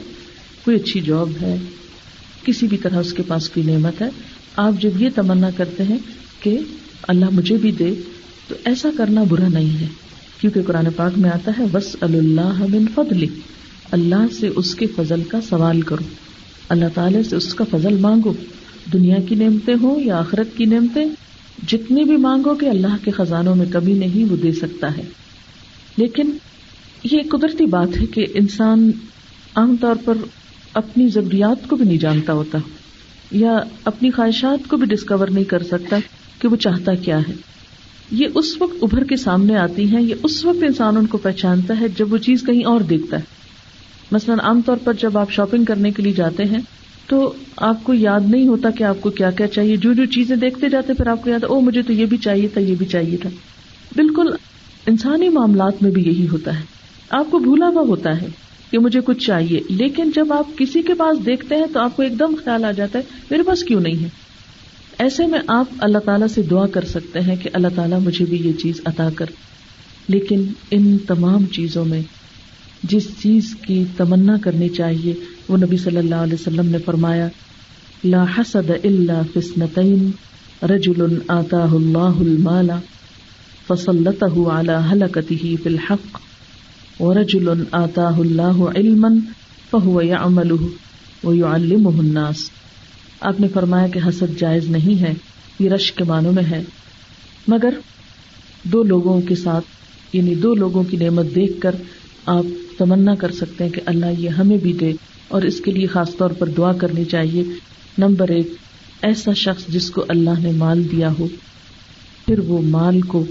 کوئی اچھی جاب ہے، کسی بھی طرح اس کے پاس کوئی نعمت ہے، آپ جب یہ تمنا کرتے ہیں کہ اللہ مجھے بھی دے، تو ایسا کرنا برا نہیں ہے۔ کیونکہ قرآن پاک میں آتا ہے بس اللہ من فضلی اللہ سے اس کے فضل کا سوال کرو۔ اللہ تعالی سے اس کا فضل مانگو۔ دنیا کی نعمتیں ہوں یا آخرت کی نعمتیں؟ جتنی بھی مانگو کہ اللہ کے خزانوں میں کبھی نہیں وہ دے سکتا ہے۔ لیکن یہ قدرتی بات ہے کہ انسان عام طور پر اپنی ضروریات کو بھی نہیں جانتا ہوتا، یا اپنی خواہشات کو بھی ڈسکور نہیں کر سکتا کہ وہ چاہتا کیا ہے۔ یہ اس وقت ابھر کے سامنے آتی ہیں، یہ اس وقت انسان ان کو پہچانتا ہے جب وہ چیز کہیں اور دیکھتا ہے۔ مثلاً عام طور پر جب آپ شاپنگ کرنے کے لیے جاتے ہیں، تو آپ کو یاد نہیں ہوتا کہ آپ کو کیا کیا چاہیے۔ جو جو چیزیں دیکھتے جاتے، پھر آپ کو یاد او مجھے تو یہ بھی چاہیے تھا، یہ بھی چاہیے تھا۔ بالکل انسانی معاملات میں بھی یہی ہوتا ہے۔ آپ کو بھولا ہوا ہوتا ہے کہ مجھے کچھ چاہیے، لیکن جب آپ کسی کے پاس دیکھتے ہیں تو آپ کو ایک دم خیال آ جاتا ہے، میرے پاس کیوں نہیں ہے؟ ایسے میں آپ اللہ تعالیٰ سے دعا کر سکتے ہیں کہ اللہ تعالیٰ مجھے بھی یہ چیز عطا کر۔ لیکن ان تمام چیزوں میں جس چیز کی تمنا کرنی چاہیے، وہ نبی صلی اللہ علیہ وسلم نے فرمایا، لا حسد الا فسنتین رجل آتاہ اللہ المال فصلته على هلكته في الحق ورجل آتاہ اللہ علما فهو يعمله ويعلمه الناس۔ آپ نے فرمایا کہ حسد جائز نہیں ہے، یہ رش کے معنوں میں ہے۔ مگر دو لوگوں کے ساتھ یعنی دو لوگوں کی نعمت دیکھ کر آپ تمنا کر سکتے ہیں کہ اللہ یہ ہمیں بھی دے اور اس کے لیے خاص طور پر دعا کرنی چاہیے۔ نمبر ایک، ایسا شخص جس کو اللہ نے مال دیا ہو، پھر وہ مال کو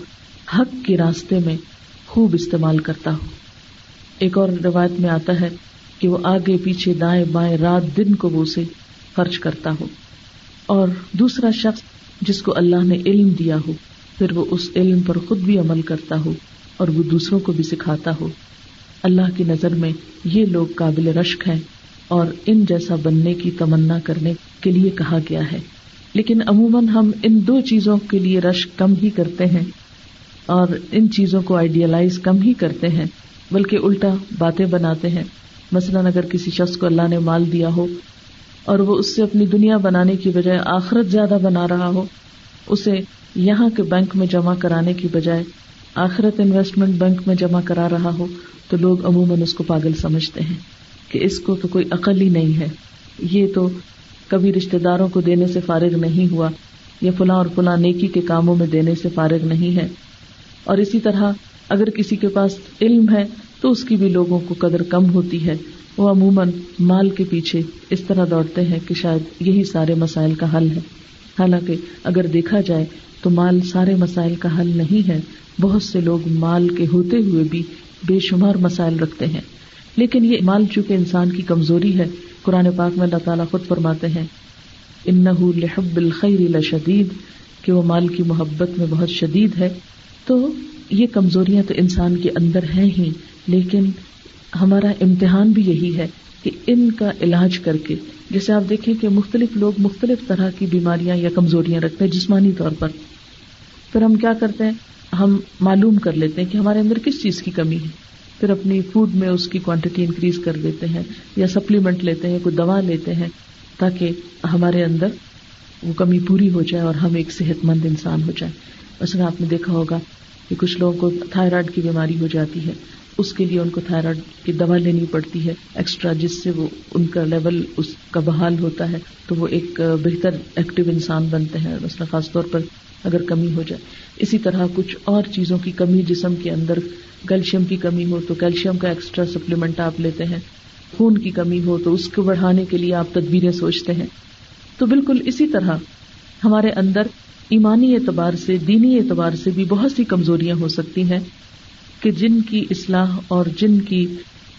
حق کے راستے میں خوب استعمال کرتا ہو۔ ایک اور روایت میں آتا ہے کہ وہ آگے پیچھے دائیں بائیں رات دن کو وہ اسے خرچ کرتا ہو اور دوسرا شخص جس کو اللہ نے علم دیا ہو، پھر وہ اس علم پر خود بھی عمل کرتا ہو اور وہ دوسروں کو بھی سکھاتا ہو۔ اللہ کی نظر میں یہ لوگ قابل رشک ہیں اور ان جیسا بننے کی تمنا کرنے کے لیے کہا گیا ہے۔ لیکن عموماً ہم ان دو چیزوں کے لیے رشک کم ہی کرتے ہیں اور ان چیزوں کو آئیڈیالائز کم ہی کرتے ہیں، بلکہ الٹا باتیں بناتے ہیں۔ مثلاً اگر کسی شخص کو اللہ نے مال دیا ہو اور وہ اس سے اپنی دنیا بنانے کی بجائے آخرت زیادہ بنا رہا ہو، اسے یہاں کے بینک میں جمع کرانے کی بجائے آخرت انویسٹمنٹ بینک میں جمع کرا رہا ہو، تو لوگ عموماً اس کو پاگل سمجھتے ہیں کہ اس کو تو کوئی عقل ہی نہیں ہے۔ یہ تو کبھی رشتے داروں کو دینے سے فارغ نہیں ہوا یا فلاں اور فلاں نیکی کے کاموں میں دینے سے فارغ نہیں ہے۔ اور اسی طرح اگر کسی کے پاس علم ہے تو اس کی بھی لوگوں کو قدر کم ہوتی ہے۔ وہ عموماً مال کے پیچھے اس طرح دوڑتے ہیں کہ شاید یہی سارے مسائل کا حل ہے۔ حالانکہ اگر دیکھا جائے تو مال سارے مسائل کا حل نہیں ہے۔ بہت سے لوگ مال کے ہوتے ہوئے بھی بے شمار مسائل رکھتے ہیں۔ لیکن یہ مال چونکہ انسان کی کمزوری ہے، قرآن پاک میں اللہ تعالیٰ خود فرماتے ہیں ان ہمارا امتحان بھی یہی ہے کہ ان کا علاج کر کے، جیسے آپ دیکھیں کہ مختلف لوگ مختلف طرح کی بیماریاں یا کمزوریاں رکھتے ہیں جسمانی طور پر۔ پھر ہم کیا کرتے ہیں؟ ہم معلوم کر لیتے ہیں کہ ہمارے اندر کس چیز کی کمی ہے۔ پھر اپنی فوڈ میں اس کی کوانٹٹی انکریز کر دیتے ہیں یا سپلیمنٹ لیتے ہیں، کوئی دوا لیتے ہیں تاکہ ہمارے اندر وہ کمی پوری ہو جائے اور ہم ایک صحت مند انسان ہو جائے ویسے آپ نے دیکھا ہوگا کہ کچھ لوگوں کو تھائرائڈ کی بیماری ہو جاتی ہے۔ اس کے لیے ان کو تھائرائڈ کی دوا لینی پڑتی ہے ایکسٹرا جس سے وہ ان کا لیول اس کا بحال ہوتا ہے، تو وہ ایک بہتر ایکٹیو انسان بنتے ہیں، مثلاً خاص طور پر اگر کمی ہو جائے۔ اسی طرح کچھ اور چیزوں کی کمی جسم کے اندر، کیلشیم کی کمی ہو تو کیلشیم کا ایکسٹرا سپلیمنٹ آپ لیتے ہیں۔ خون کی کمی ہو تو اس کو بڑھانے کے لیے آپ تدبیریں سوچتے ہیں۔ تو بالکل اسی طرح ہمارے اندر ایمانی اعتبار سے، دینی اعتبار سے بھی بہت سی کمزوریاں ہو سکتی ہیں۔ کہ جن کی اصلاح اور جن کی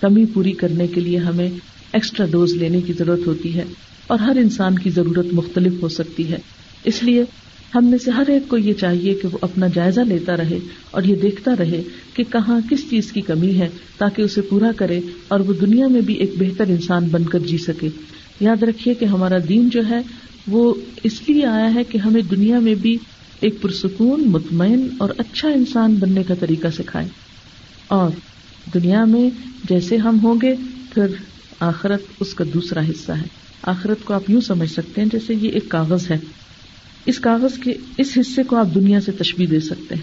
کمی پوری کرنے کے لیے ہمیں ایکسٹرا ڈوز لینے کی ضرورت ہوتی ہے اور ہر انسان کی ضرورت مختلف ہو سکتی ہے۔ اس لیے ہم میں سے ہر ایک کو یہ چاہیے کہ وہ اپنا جائزہ لیتا رہے اور یہ دیکھتا رہے کہ کہاں کس چیز کی کمی ہے تاکہ اسے پورا کرے اور وہ دنیا میں بھی ایک بہتر انسان بن کر جی سکے۔ یاد رکھیے کہ ہمارا دین جو ہے وہ اس لیے آیا ہے کہ ہمیں دنیا میں بھی ایک پرسکون، مطمئن اور اچھا انسان بننے کا طریقہ سکھائے اور دنیا میں جیسے ہم ہوں گے، پھر آخرت اس کا دوسرا حصہ ہے۔ آخرت کو آپ یوں سمجھ سکتے ہیں جیسے یہ ایک کاغذ ہے۔ اس کاغذ کے اس حصے کو آپ دنیا سے تشبیح دے سکتے ہیں۔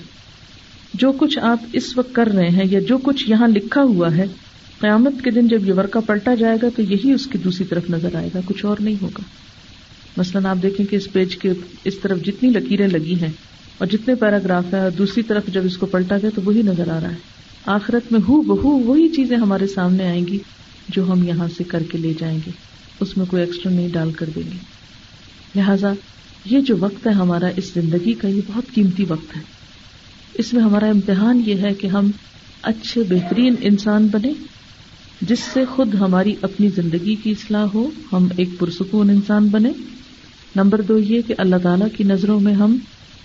جو کچھ آپ اس وقت کر رہے ہیں یا جو کچھ یہاں لکھا ہوا ہے، قیامت کے دن جب یہ ورقہ پلٹا جائے گا تو یہی اس کی دوسری طرف نظر آئے گا، کچھ اور نہیں ہوگا۔ مثلاً آپ دیکھیں کہ اس پیج کے اس طرف جتنی لکیریں لگی ہیں اور جتنے پیراگراف ہیں اور دوسری طرف جب اس کو پلٹا گیا تو وہی نظر آ رہا ہے۔ آخرت میں ہو بہو وہی چیزیں ہمارے سامنے آئیں گی جو ہم یہاں سے کر کے لے جائیں گے۔ اس میں کوئی ایکسٹرا نہیں ڈال کر دیں گے۔ لہذا یہ جو وقت ہے ہمارا اس زندگی کا، یہ بہت قیمتی وقت ہے۔ اس میں ہمارا امتحان یہ ہے کہ ہم اچھے، بہترین انسان بنے، جس سے خود ہماری اپنی زندگی کی اصلاح ہو، ہم ایک پرسکون انسان بنے۔ نمبر دو یہ کہ اللہ تعالیٰ کی نظروں میں ہم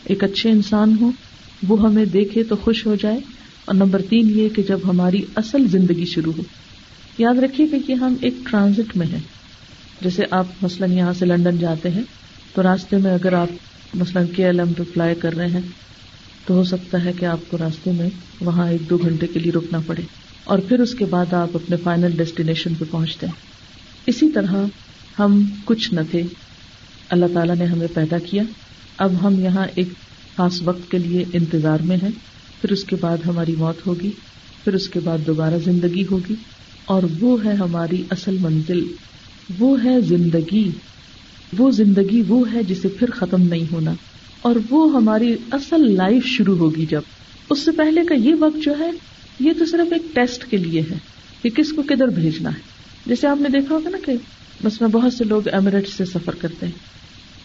ایک اچھے انسان ہوں، وہ ہمیں دیکھے تو خوش ہو جائے۔ اور نمبر تین یہ کہ جب ہماری اصل زندگی شروع ہو۔ یاد رکھیے کہ یہ ہم ایک ٹرانزٹ میں ہیں۔ جیسے آپ مثلاً یہاں سے لنڈن جاتے ہیں، تو راستے میں اگر آپ مثلاً کے ایل ایم پہ فلائی کر رہے ہیں، تو ہو سکتا ہے کہ آپ کو راستے میں وہاں ایک دو گھنٹے کے لیے رکنا پڑے۔ اور پھر اس کے بعد آپ اپنے فائنل ڈیسٹینیشن پہ پہنچتے ہیں۔ اسی طرح ہم کچھ نہ تھے اللہ تعالیٰ نے ہمیں پیدا کیا۔ اب ہم یہاں ایک خاص وقت کے لیے انتظار میں ہیں۔ پھر اس کے بعد ہماری موت ہوگی۔ پھر اس کے بعد دوبارہ زندگی ہوگی۔ اور وہ ہے ہماری اصل منزل۔ وہ ہے زندگی۔ وہ زندگی وہ ہے جسے پھر ختم نہیں ہونا۔ اور وہ ہماری اصل لائف شروع ہوگی جب۔ اس سے پہلے کا یہ وقت جو ہے، یہ تو صرف ایک ٹیسٹ کے لیے ہے کہ کس کو کدھر بھیجنا ہے۔ جیسے آپ نے دیکھا ہوگا نا کہ بس میں بہت سے لوگ ایمریٹ سے سفر کرتے ہیں۔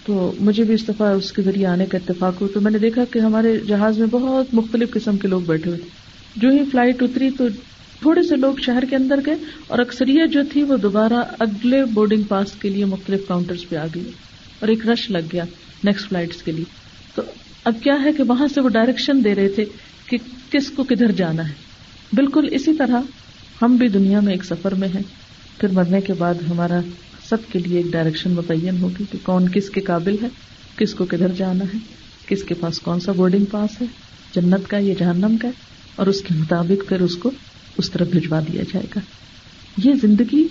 تو مجھے بھی استفا اس کے ذریعے آنے کا اتفاق ہو تو میں نے دیکھا کہ ہمارے جہاز میں بہت مختلف قسم کے لوگ بیٹھے ہوئے تھے۔ جو ہی فلائٹ اتری تو تھوڑے سے لوگ شہر کے اندر گئے اور اکثریت جو تھی وہ دوبارہ اگلے بورڈنگ پاس کے لیے مختلف کاؤنٹر پہ آ گئی اور ایک رش لگ گیا نیکسٹ فلائٹ کے لیے۔ تو اب کیا ہے کہ وہاں سے وہ ڈائریکشن دے رہے تھے کہ کس کو کدھر جانا ہے۔ بالکل اسی طرح ہم بھی دنیا میں ایک سفر میں ہیں۔ پھر مرنے کے بعد ہمارا سب کے لیے ایک ڈائریکشن متعین ہوگی کہ کون کس کے قابل ہے، کس کو کدھر جانا ہے، کس کے پاس کون سا بورڈنگ پاس ہے، جنت کا یا جہنم کا، اور اس کے مطابق پھر اس کو اس طرف بھجوا دیا جائے گا۔ یہ زندگی،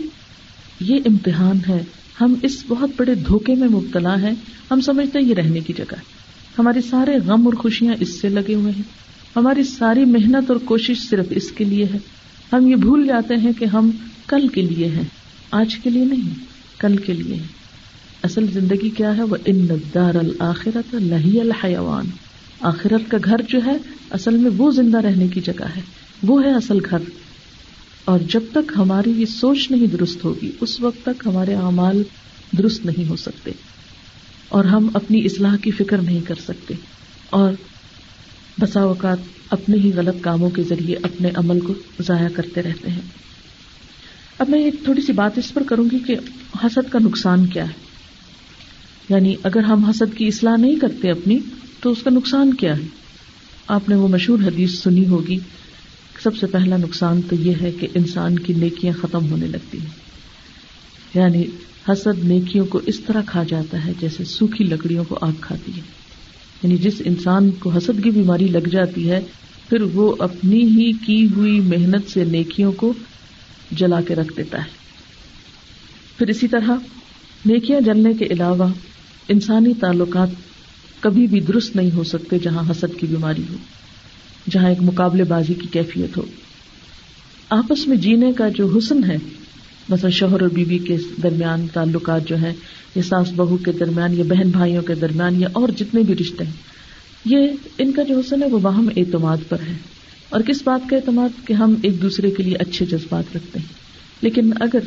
یہ امتحان ہے۔ ہم اس بہت بڑے دھوکے میں مبتلا ہیں۔ ہم سمجھتے ہیں یہ رہنے کی جگہ ہمارے سارے غم اور خوشیاں اس سے لگے ہوئے ہیں۔ ہماری ساری محنت اور کوشش صرف اس کے لیے ہے۔ ہم یہ بھول جاتے ہیں کہ ہم کل کے لیے ہیں، آج کے لیے نہیں۔ کل کے لیے۔ اصل زندگی کیا ہے؟ وہ ان دار الآخرت لہی الحیوان۔ آخرت کا گھر جو ہے، اصل میں وہ زندہ رہنے کی جگہ ہے۔ وہ ہے اصل گھر۔ اور جب تک ہماری یہ سوچ نہیں درست ہوگی، اس وقت تک ہمارے اعمال درست نہیں ہو سکتے۔ اور ہم اپنی اصلاح کی فکر نہیں کر سکتے۔ اور بسا اوقات اپنے ہی غلط کاموں کے ذریعے اپنے عمل کو ضائع کرتے رہتے ہیں۔ اب میں ایک تھوڑی سی بات اس پر کروں گی کہ حسد کا نقصان کیا ہے۔ یعنی اگر ہم حسد کی اصلاح نہیں کرتے اپنی، تو اس کا نقصان کیا ہے؟ آپ نے وہ مشہور حدیث سنی ہوگی۔ سب سے پہلا نقصان تو یہ ہے کہ انسان کی نیکیاں ختم ہونے لگتی ہیں۔ یعنی حسد نیکیوں کو اس طرح کھا جاتا ہے جیسے سوکھی لکڑیوں کو آگ کھاتی ہے۔ یعنی جس انسان کو حسد کی بیماری لگ جاتی ہے، پھر وہ اپنی ہی کی ہوئی محنت سے نیکیوں کو جلا کے رکھ دیتا ہے۔ پھر اسی طرح نیکیاں جلنے کے علاوہ انسانی تعلقات کبھی بھی درست نہیں ہو سکتے جہاں حسد کی بیماری ہو، جہاں ایک مقابلے بازی کی کیفیت ہو۔ آپس میں جینے کا جو حسن ہے، مثلا شوہر اور بیوی کے درمیان تعلقات جو ہیں، یا ساس بہو کے درمیان، یا بہن بھائیوں کے درمیان، یا اور جتنے بھی رشتے ہیں، یہ ان کا جو حسن ہے، وہ باہم اعتماد پر ہے۔ اور کس بات کا اعتماد؟ کہ ہم ایک دوسرے کے لیے اچھے جذبات رکھتے ہیں۔ لیکن اگر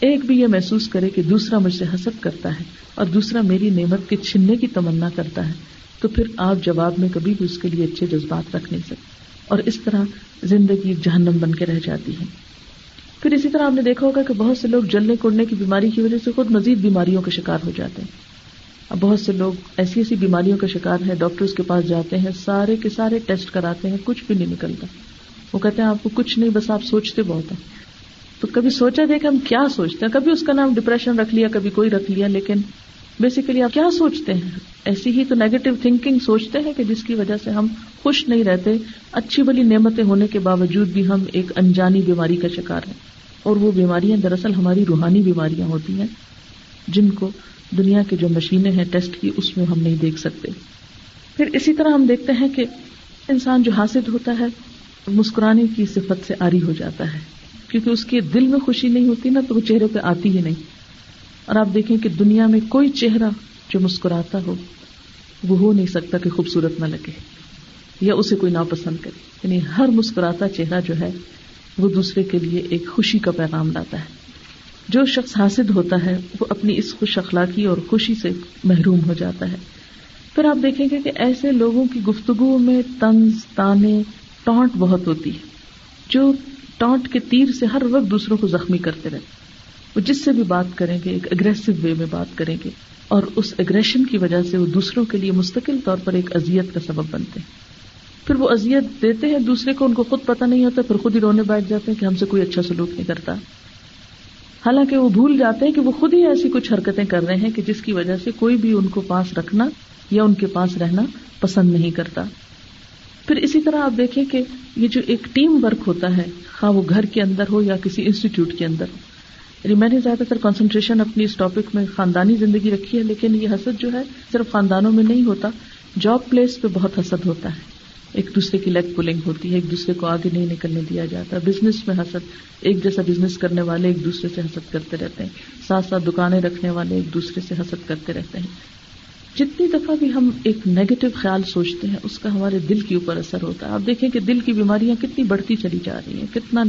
ایک بھی یہ محسوس کرے کہ دوسرا مجھ سے حسد کرتا ہے اور دوسرا میری نعمت کے چھننے کی تمنا کرتا ہے، تو پھر آپ جواب میں کبھی بھی اس کے لیے اچھے جذبات رکھ نہیں سکتے۔ اور اس طرح زندگی جہنم بن کے رہ جاتی ہے۔ پھر اسی طرح آپ نے دیکھا ہوگا کہ بہت سے لوگ جلنے کوڑنے کی بیماری کی وجہ سے خود مزید بیماریوں کے شکار ہو جاتے ہیں۔ اب بہت سے لوگ ایسی ایسی بیماریوں کا شکار ہیں ڈاکٹر کے پاس جاتے ہیں، سارے کے سارے ٹیسٹ کراتے ہیں، کچھ بھی نہیں نکلتا۔ وہ کہتے ہیں، آپ کو کچھ نہیں، بس آپ سوچتے بہت ہیں۔ تو کبھی سوچا دے کہ ہم کیا سوچتے ہیں؟ کبھی اس کا نام ڈپریشن رکھ لیا، کبھی کوئی رکھ لیا، لیکن بیسیکلی آپ کیا سوچتے ہیں؟ ایسی ہی تو نیگیٹو تھنکنگ سوچتے ہیں کہ جس کی وجہ سے ہم خوش نہیں رہتے، اچھی بلی نعمتیں ہونے کے باوجود بھی ہم ایک انجانی بیماری کا شکار ہیں۔ اور وہ بیماریاں دراصل ہماری روحانی بیماریاں ہوتی ہیں، جن کو دنیا کی جو مشینیں ہیں ٹیسٹ کی، اس میں ہم نہیں دیکھ سکتے۔ پھر اسی طرح ہم دیکھتے ہیں کہ انسان جو حاصل ہوتا ہے، مسکرانے کی صفت سے آری ہو جاتا ہے۔ کیونکہ اس کے دل میں خوشی نہیں ہوتی نا، تو وہ چہرے پہ آتی ہی نہیں۔ اور آپ دیکھیں کہ دنیا میں کوئی چہرہ جو مسکراتا ہو، وہ ہو نہیں سکتا کہ خوبصورت نہ لگے۔ یا اسے کوئی ناپسند کرے۔ یعنی ہر مسکراتا چہرہ جو ہے، وہ دوسرے کے لیے ایک خوشی کا پیغام لاتا ہے۔ جو شخص حاصل ہوتا ہے، وہ اپنی اس خوش اخلاقی اور خوشی سے محروم ہو جاتا ہے۔ پھر آپ دیکھیں گے کہ ایسے لوگوں کی گفتگو میں تنز، تانے، ٹانٹ بہت ہوتی ہے۔ جو ٹانٹ کے تیر سے ہر وقت دوسروں کو زخمی کرتے رہتے وہ جس سے بھی بات کریں گے، ایک اگریسو وے میں بات کریں گے۔ اور اس اگریشن کی وجہ سے وہ دوسروں کے لیے مستقل طور پر ایک ازیت کا سبب بنتے ہیں۔ پھر وہ ازیت دیتے ہیں، دوسرے کو ان کو خود پتہ نہیں ہوتا، پھر خود ہی رونے بیٹھ جاتے ہیں کہ ہم سے کوئی اچھا سلوک نہیں کرتا۔ حالانکہ وہ بھول جاتے ہیں کہ وہ خود ہی ایسی کچھ حرکتیں کر رہے ہیں کہ جس کی وجہ سے کوئی بھی ان کو پاس رکھنا یا ان کے پاس رہنا پسند نہیں کرتا۔ پھر اسی طرح آپ دیکھیں کہ یہ جو ایک ٹیم ورک ہوتا ہے، خواہ وہ گھر کے اندر ہو یا کسی انسٹیٹیوٹ کے اندر۔ یعنی میں نے زیادہ تر کانسنٹریشن اپنی اس ٹاپک میں خاندانی زندگی رکھی ہے، لیکن یہ حسد جو ہے صرف خاندانوں میں نہیں ہوتا جاب پلیس پہ بہت حسد ہوتا ہے۔ ایک دوسرے کی لیگ پولنگ ہوتی ہے، ایک دوسرے کو آگے نہیں نکلنے دیا جاتا۔ بزنس میں حسد، ایک جیسا بزنس کرنے والے ایک دوسرے سے حسد کرتے رہتے ہیں۔ ساتھ ساتھ دکانیں رکھنے والے ایک دوسرے سے حسد کرتے رہتے ہیں۔ جتنی دفعہ بھی ہم ایک نیگیٹو خیال سوچتے ہیں، اس کا ہمارے دل کے اوپر اثر ہوتا ہے۔ آپ دیکھیں کہ دل کی بیماریاں کتنی بڑھتی چلی جا رہی ہیں، کتنا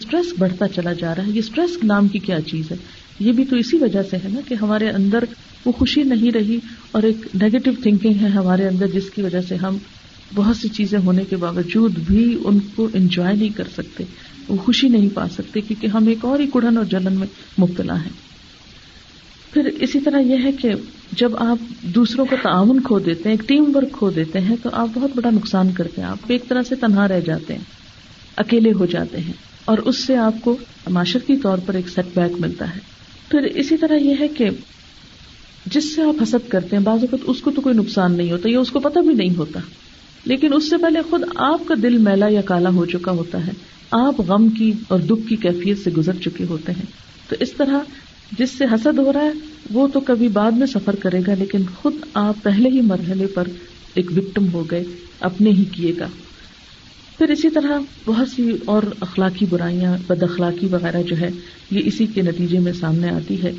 اسٹریس بڑھتا چلا جا رہا ہے۔ یہ اسٹریس نام کی کیا چیز ہے؟ یہ بھی تو اسی وجہ سے ہے نا کہ ہمارے اندر وہ خوشی نہیں رہی اور ایک نیگیٹو تھنکنگ ہے ہمارے اندر، جس کی وجہ سے ہم بہت سی چیزیں ہونے کے باوجود بھی ان کو انجوائے نہیں کر سکتے، وہ خوشی نہیں پا سکتے کیونکہ ہم ایک اور ہی کڑھن اور جلن میں مبتلا ہیں۔ پھر اسی طرح یہ ہے کہ جب آپ دوسروں کو تعاون کھو دیتے ہیں ایک ٹیم ورک کھو دیتے ہیں، تو آپ بہت بڑا نقصان کرتے ہیں۔ آپ ایک طرح سے تنہا رہ جاتے ہیں، اکیلے ہو جاتے ہیں۔ اور اس سے آپ کو معاشرتی طور پر ایک سیٹ بیک ملتا ہے۔ پھر اسی طرح یہ ہے کہ جس سے آپ حسد کرتے ہیں، بعض اوقات اس کو تو کوئی نقصان نہیں ہوتا یا اس کو پتہ بھی نہیں ہوتا۔ لیکن اس سے پہلے خود آپ کا دل میلا یا کالا ہو چکا ہوتا ہے۔ آپ غم کی اور دکھ کی کیفیت سے گزر چکے ہوتے ہیں۔ تو اس طرح جس سے حسد ہو رہا ہے، وہ تو کبھی بعد میں سفر کرے گا، لیکن خود آپ پہلے ہی مرحلے پر ایک وکٹم ہو گئے، اپنے ہی کیے گا۔ پھر اسی طرح بہت سی اور اخلاقی برائیاں بد اخلاقی وغیرہ جو ہے، یہ اسی کے نتیجے میں سامنے آتی ہے۔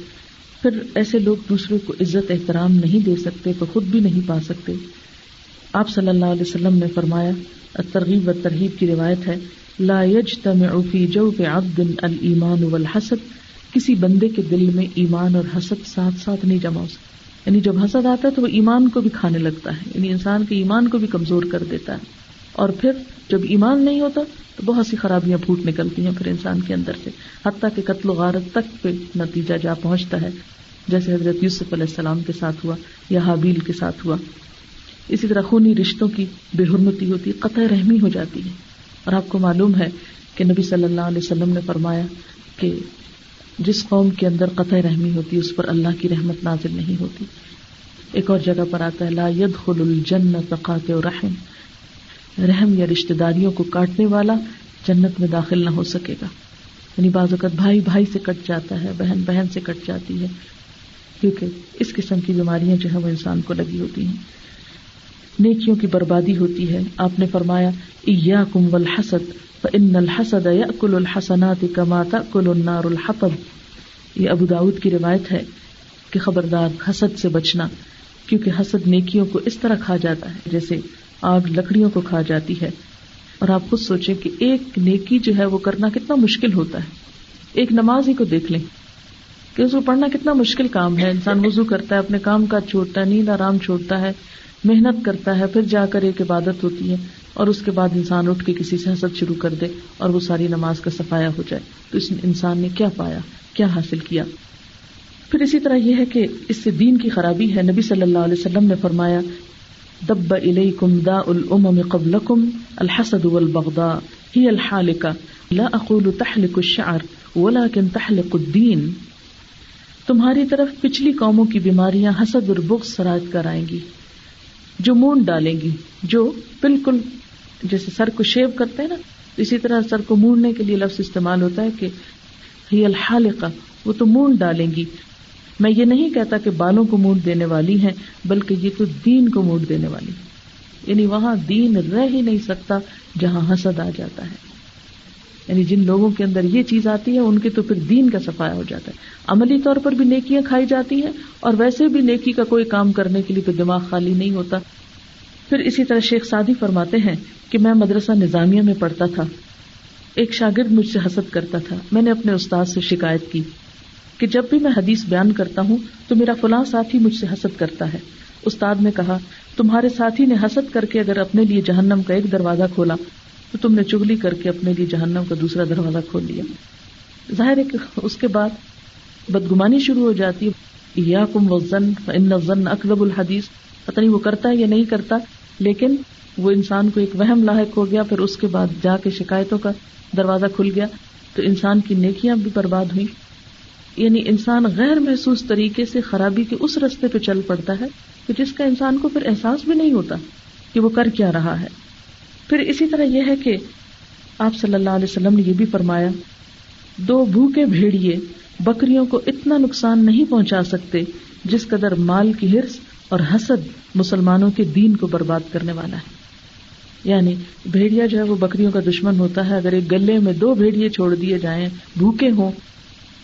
پھر ایسے لوگ دوسرے کو عزت، احترام نہیں دے سکتے، تو خود بھی نہیں پا سکتے۔ آپ صلی اللہ علیہ وسلم نے فرمایا ترغیب و ترغیب کی روایت ہے، لا يجتمع في جوف عبد الايمان والحسد، کسی بندے کے دل میں ایمان اور حسد ساتھ ساتھ نہیں جمع ہو سکتا۔ یعنی جب حسد آتا ہے تو وہ ایمان کو بھی کھانے لگتا ہے یعنی انسان کے ایمان کو بھی کمزور کر دیتا ہے۔ اور پھر جب ایمان نہیں ہوتا تو بہت سی خرابیاں پھوٹ نکلتی ہیں پھر انسان کے اندر سے، حتیٰ کہ قتل و غارت تک پہ نتیجہ جا پہنچتا ہے۔ جیسے حضرت یوسف علیہ السلام کے ساتھ ہوا یا حابیل کے ساتھ ہوا۔ اسی طرح خونی رشتوں کی بے حرمتی ہوتی، قطع رحمی ہو جاتی ہے۔ اور آپ کو معلوم ہے کہ نبی صلی اللہ علیہ وسلم نے فرمایا کہ جس قوم کے اندر قطع رحمی ہوتی، اس پر اللہ کی رحمت نازل نہیں ہوتی۔ ایک اور جگہ پر آتا ہے، لا يدخل الجنت قاطع رحم۔ رحم یا رشتے داریوں کو کاٹنے والا جنت میں داخل نہ ہو سکے گا۔ یعنی بعض اوقات بھائی بھائی سے کٹ جاتا ہے، بہن بہن سے کٹ جاتی ہے۔ کیونکہ اس قسم کی بیماریاں جو ہے وہ انسان کو لگی ہوتی ہیں۔ نیکیوں کی بربادی ہوتی ہے۔ آپ نے فرمایا کم الحسد ان الحسد کل الحسنات کما کل النار الحطب. یہ ابو داود کی روایت ہے کہ خبردار حسد سے بچنا، کیونکہ حسد نیکیوں کو اس طرح کھا جاتا ہے جیسے آگ لکڑیوں کو کھا جاتی ہے۔ اور آپ خود سوچیں کہ ایک نیکی جو ہے وہ کرنا کتنا مشکل ہوتا ہے۔ ایک نماز ہی کو دیکھ لیں کہ اس کو پڑھنا کتنا مشکل کام ہے۔ انسان وضو کرتا ہے، اپنے کام کا چھوڑتا ہے، نیند آرام چھوڑتا ہے محنت کرتا ہے، پھر جا کر ایک عبادت ہوتی ہے اور اس کے بعد انسان اٹھ کے کسی سے حسد شروع کر دے اور وہ ساری نماز کا صفایا ہو جائے۔ تو اس انسان نے کیا پایا؟ کیا حاصل کیا؟ پھر اسی طرح یہ ہے کہ اس سے دین کی خرابی ہے۔ نبی صلی اللہ علیہ وسلم نے فرمایا، دب الیکم دا الامم قبلکم الحسد والبغضاء ہی الحالکہ۔ لا اقول تحلق الشعر ولكن تحلق الدین۔ تمہاری طرف پچھلی قوموں کی بیماریاں حسد اور بغض سراج کر آئیں گی۔ جو مونڈ ڈالیں گی، جو بالکل جیسے سر کو شیو کرتے ہیں نا، اسی طرح سر کو مونڈنے کے لیے لفظ استعمال ہوتا ہے کہ ہی الحالقہ، وہ تو مونڈ ڈالیں گی۔ میں یہ نہیں کہتا کہ بالوں کو مونڈ دینے والی ہیں، بلکہ یہ تو دین کو مونڈ دینے والی یعنی وہاں دین رہ ہی نہیں سکتا جہاں حسد آ جاتا ہے۔ یعنی جن لوگوں کے اندر یہ چیز آتی ہے، ان کے تو پھر دین کا صفایا ہو جاتا ہے۔ عملی طور پر بھی نیکیاں کھائی جاتی ہیں اور ویسے بھی نیکی کا کوئی کام کرنے کے لیے دماغ خالی نہیں ہوتا۔ پھر اسی طرح شیخ سادی فرماتے ہیں کہ میں مدرسہ نظامیہ میں پڑھتا تھا۔ ایک شاگرد مجھ سے حسد کرتا تھا۔ میں نے اپنے استاد سے شکایت کی کہ جب بھی میں حدیث بیان کرتا ہوں تو میرا فلاں ساتھی مجھ سے حسد کرتا ہے۔ استاد نے کہا، تمہارے ساتھی نے حسد کر کے اگر اپنے لیے جہنم کا ایک دروازہ کھولا تو تم نے چگلی کر کے اپنے لیے جہنم کا دوسرا دروازہ کھول لیا۔ ظاہر ہے کہ اس کے بعد بدگمانی شروع ہو جاتی یا کم وزن ان اکرب الحدیث۔ پتہ نہیں وہ کرتا ہے یا نہیں کرتا، لیکن وہ انسان کو ایک وہم لاحق ہو گیا، پھر اس کے بعد جا کے شکایتوں کا دروازہ کھل گیا۔ تو انسان کی نیکیاں بھی برباد ہوئی یعنی انسان غیر محسوس طریقے سے خرابی کے اس رستے پہ چل پڑتا ہے کہ جس کا انسان کو پھر احساس بھی نہیں ہوتا کہ وہ کر کیا رہا ہے۔ پھر اسی طرح یہ ہے کہ آپ صلی اللہ علیہ وسلم نے یہ بھی فرمایا، دو بھوکے بھیڑیے بکریوں کو اتنا نقصان نہیں پہنچا سکتے جس قدر مال کی ہرس اور حسد مسلمانوں کے دین کو برباد کرنے والا ہے۔ یعنی بھیڑیا جو ہے وہ بکریوں کا دشمن ہوتا ہے، اگر ایک گلے میں دو بھیڑیے چھوڑ دیے جائیں، بھوکے ہوں،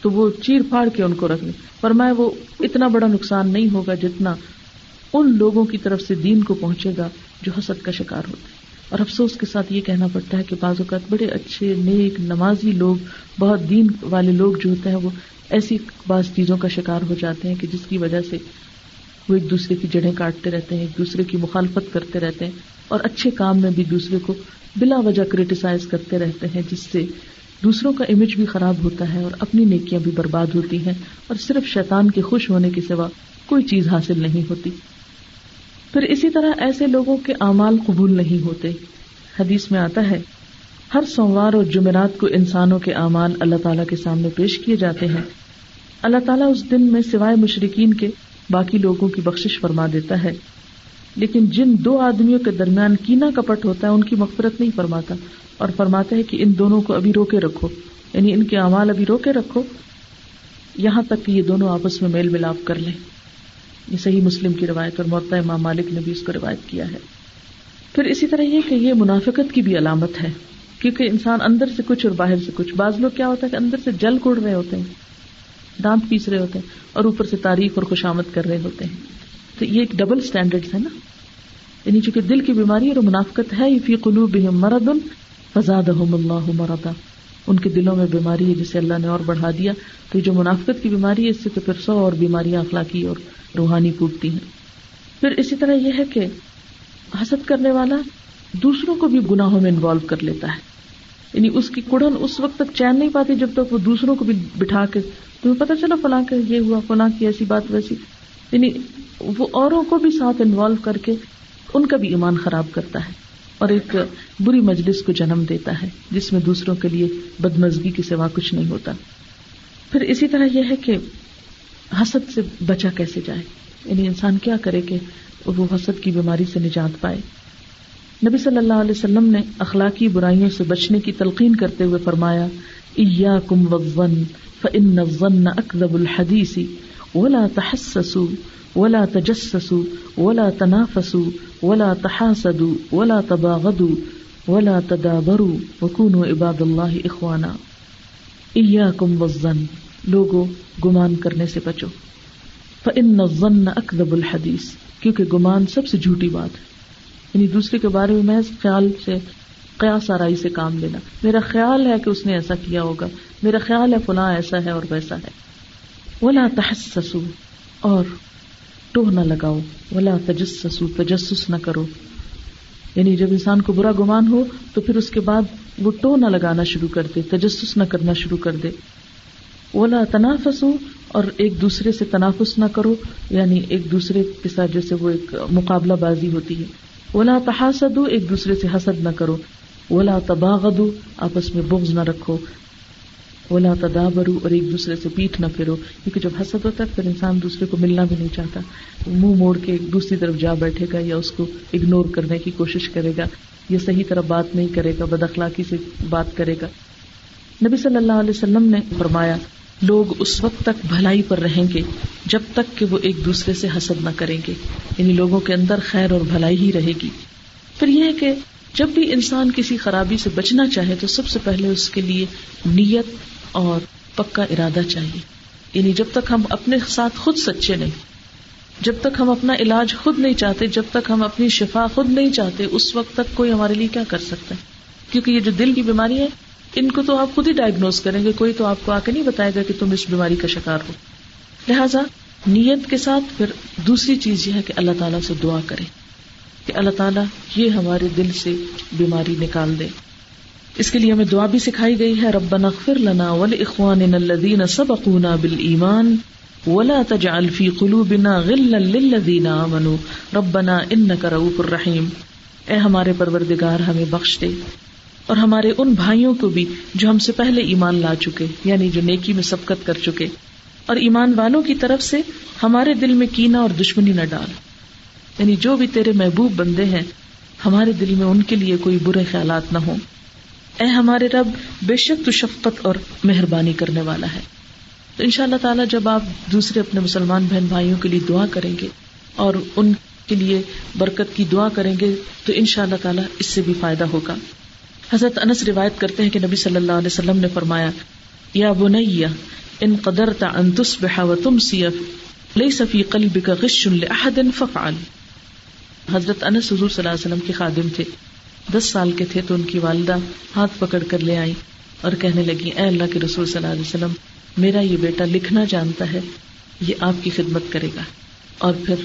تو وہ چیر پھاڑ کے ان کو رکھ لیں۔ پر وہ اتنا بڑا نقصان نہیں ہوگا جتنا ان لوگوں کی طرف سے دین کو پہنچے گا جو حسد کا شکار ہوتے ہیں۔ اور افسوس کے ساتھ یہ کہنا پڑتا ہے کہ بعض اوقات بڑے اچھے، نیک، نمازی لوگ، بہت دین والے لوگ جو ہوتے ہیں، وہ ایسی بعض چیزوں کا شکار ہو جاتے ہیں کہ جس کی وجہ سے وہ ایک دوسرے کی جڑیں کاٹتے رہتے ہیں، ایک دوسرے کی مخالفت کرتے رہتے ہیں اور اچھے کام میں بھی دوسرے کو بلا وجہ کریٹیسائز کرتے رہتے ہیں، جس سے دوسروں کا امیج بھی خراب ہوتا ہے اور اپنی نیکیاں بھی برباد ہوتی ہیں اور صرف شیطان کے خوش ہونے کے سوا کوئی چیز حاصل نہیں ہوتی۔ پھر اسی طرح ایسے لوگوں کے اعمال قبول نہیں ہوتے۔ حدیث میں آتا ہے، ہر سوموار اور جمعرات کو انسانوں کے اعمال اللہ تعالیٰ کے سامنے پیش کیے جاتے ہیں۔ اللہ تعالیٰ اس دن میں سوائے مشرقین کے باقی لوگوں کی بخش فرما دیتا ہے۔ لیکن جن دو آدمیوں کے درمیان کینا کپٹ ہوتا ہے، ان کی مغفرت نہیں فرماتا اور فرماتا ہے کہ ان دونوں کو ابھی روکے رکھو۔ یعنی ان کے اعمال ابھی روکے رکھو۔ یہاں تک کہ یہ دونوں آپس میں میل ملاپ کر لیں۔ یہ صحیح مسلم کی روایت اور مرتا امام مالک نے بھی اس کو روایت کیا ہے۔ پھر اسی طرح یہ کہ یہ منافقت کی بھی علامت ہے، کیونکہ انسان اندر سے کچھ اور باہر سے کچھ۔ بعض لوگ کیا ہوتا ہے کہ اندر سے جل کوڑ رہے ہوتے ہیں، دانت پیس رہے ہوتے ہیں اور اوپر سے تعریف اور خوشامد کر رہے ہوتے ہیں۔ تو یہ ایک ڈبل اسٹینڈرڈ ہے نا؟ یعنی چونکہ دل کی بیماری اور منافقت ہے، فی قلوب مرد فزاد اللہ مردا ان کے دلوں میں بیماری ہے جسے اللہ نے اور بڑھا دیا، تو جو منافقت کی بیماری ہے، اس سے تو پھر سو اور بیماریاں اخلاقی اور روحانی پوٹتی ہیں۔ پھر اسی طرح یہ ہے کہ حسد کرنے والا دوسروں کو بھی گناہوں میں انوالو کر لیتا ہے۔ یعنی اس کی کڑن اس وقت تک چین نہیں پاتی جب تک وہ دوسروں کو بھی بٹھا کے، تمہیں پتا چلا فلاں کے یہ ہوا، فلاں کی ایسی بات ویسی۔ یعنی وہ اوروں کو بھی ساتھ انوالو کر کے ان کا بھی ایمان خراب کرتا ہے۔ اور ایک بری مجلس کو جنم دیتا ہے، جس میں دوسروں کے لیے بدمزگی کے سوا کچھ نہیں ہوتا۔ پھر اسی طرح یہ ہے کہ حسد سے بچا کیسے جائے؟ یعنی انسان کیا کرے کہ وہ حسد کی بیماری سے نجات پائے؟ نبی صلی اللہ علیہ وسلم نے اخلاقی برائیوں سے بچنے کی تلقین کرتے ہوئے فرمایا کم فن ولا تحسسوا ولا تجسسوا، ولا تنافسوا، ولا تحاسدوا، ولا تباغضوا، ولا تدابروا، وكونوا عباد الله اخوانا اياكم والظن. لوگو گمان کرنے سے بچو. فان الظن اكذب الحديث. کیونکہ گمان سب سے جھوٹی بات ہے. یعنی دوسرے کے بارے میں محض خیال سے، قیاس آرائی سے کام لینا. میرا خیال ہے کہ اس نے ایسا کیا ہوگا. میرا خیال ہے فلاں ایسا ہے اور ویسا ہے. ولا تحسسوا. اور ٹوہ نہ لگاؤ، ولا تجسسو تجسس نہ کرو۔ یعنی جب انسان کو برا گمان ہو، تو پھر اس کے بعد وہ ٹو نہ لگانا شروع کر دے، تجسس نہ کرنا شروع کر دے۔ اولا تنافسو اور ایک دوسرے سے تنافس نہ کرو یعنی ایک دوسرے کے ساتھ جیسے وہ ایک مقابلہ بازی ہوتی ہے۔ ولا تحاسد ایک دوسرے سے حسد نہ کرو۔ ولا تباغد آپس میں بغض نہ رکھو۔ ولا تدابرو اور ایک دوسرے سے پیٹ نہ پھرو، کیونکہ جب حسد ہوتا ہے، پھر انسان دوسرے کو ملنا بھی نہیں چاہتا۔ منہ موڑ کے ایک دوسری طرف جا بیٹھے گا یا اس کو اگنور کرنے کی کوشش کرے گا، یا صحیح طرح بات نہیں کرے گا، بد اخلاقی سے بات کرے گا۔ نبی صلی اللہ علیہ وسلم نے فرمایا، لوگ اس وقت تک بھلائی پر رہیں گے، جب تک کہ وہ ایک دوسرے سے حسد نہ کریں گے۔ یعنی لوگوں کے اندر خیر اور بھلائی ہی رہے گی۔ پھر یہ ہے کہ جب بھی انسان کسی خرابی سے بچنا چاہے، تو سب سے پہلے اس کے لیے نیت اور پکا ارادہ چاہیے۔ یعنی جب تک ہم اپنے ساتھ خود سچے نہیں، جب تک ہم اپنا علاج خود نہیں چاہتے، جب تک ہم اپنی شفا خود نہیں چاہتے، اس وقت تک کوئی ہمارے لیے کیا کر سکتا ہے؟ کیونکہ یہ جو دل کی بیماری ہے، ان کو تو آپ خود ہی ڈائگنوز کریں گے، کوئی تو آپ کو آ کے نہیں بتائے گا کہ تم اس بیماری کا شکار ہو۔ لہذا، نیت کے ساتھ پھر دوسری چیز یہ ہے کہ اللہ تعالیٰ سے دعا کرے کہ اللہ تعالیٰ یہ ہمارے دل سے بیماری نکال دے۔ اس کے لیے ہمیں دعا بھی سکھائی گئی ہے رب نغفر لنا ول اخوان الذین سبقونا بالایمان ولا تجعل في قلوبنا غلا للذین آمنوا. ربنا انك رؤوف الرحیم اے ہمارے پروردگار، ہمیں بخش دے۔ اور ہمارے ان بھائیوں کو بھی جو ہم سے پہلے ایمان لا چکے یعنی جو نیکی میں سبقت کر چکے۔ اور ایمان والوں کی طرف سے ہمارے دل میں کینا اور دشمنی نہ ڈال۔ یعنی جو بھی تیرے محبوب بندے ہیں، ہمارے دل میں ان کے لیے کوئی برے خیالات نہ ہوں۔ اے ہمارے رب، بے شک تو شفقت اور مہربانی کرنے والا ہے۔ تو ان شاء اللہ تعالیٰ جب آپ دوسرے اپنے مسلمان بہن بھائیوں کے لیے دعا کریں گے اور ان کے لیے برکت کی دعا کریں گے، تو ان شاء اللہ تعالیٰ اس سے بھی فائدہ ہوگا۔ حضرت انس روایت کرتے ہیں کہ نبی صلی اللہ علیہ وسلم نے فرمایا، یا بنیا ان قدر تنتس بحا و تم سیف لئی صفی قلب کا غش ففعل حضرت انس حضور صلی اللہ علیہ وسلم کے خادم تھے۔ دس سال کے تھے تو ان کی والدہ ہاتھ پکڑ کر لے آئی اور کہنے لگی اے اللہ کے رسول صلی اللہ علیہ وسلم، میرا یہ بیٹا لکھنا جانتا ہے، یہ آپ کی خدمت کرے گا. اور پھر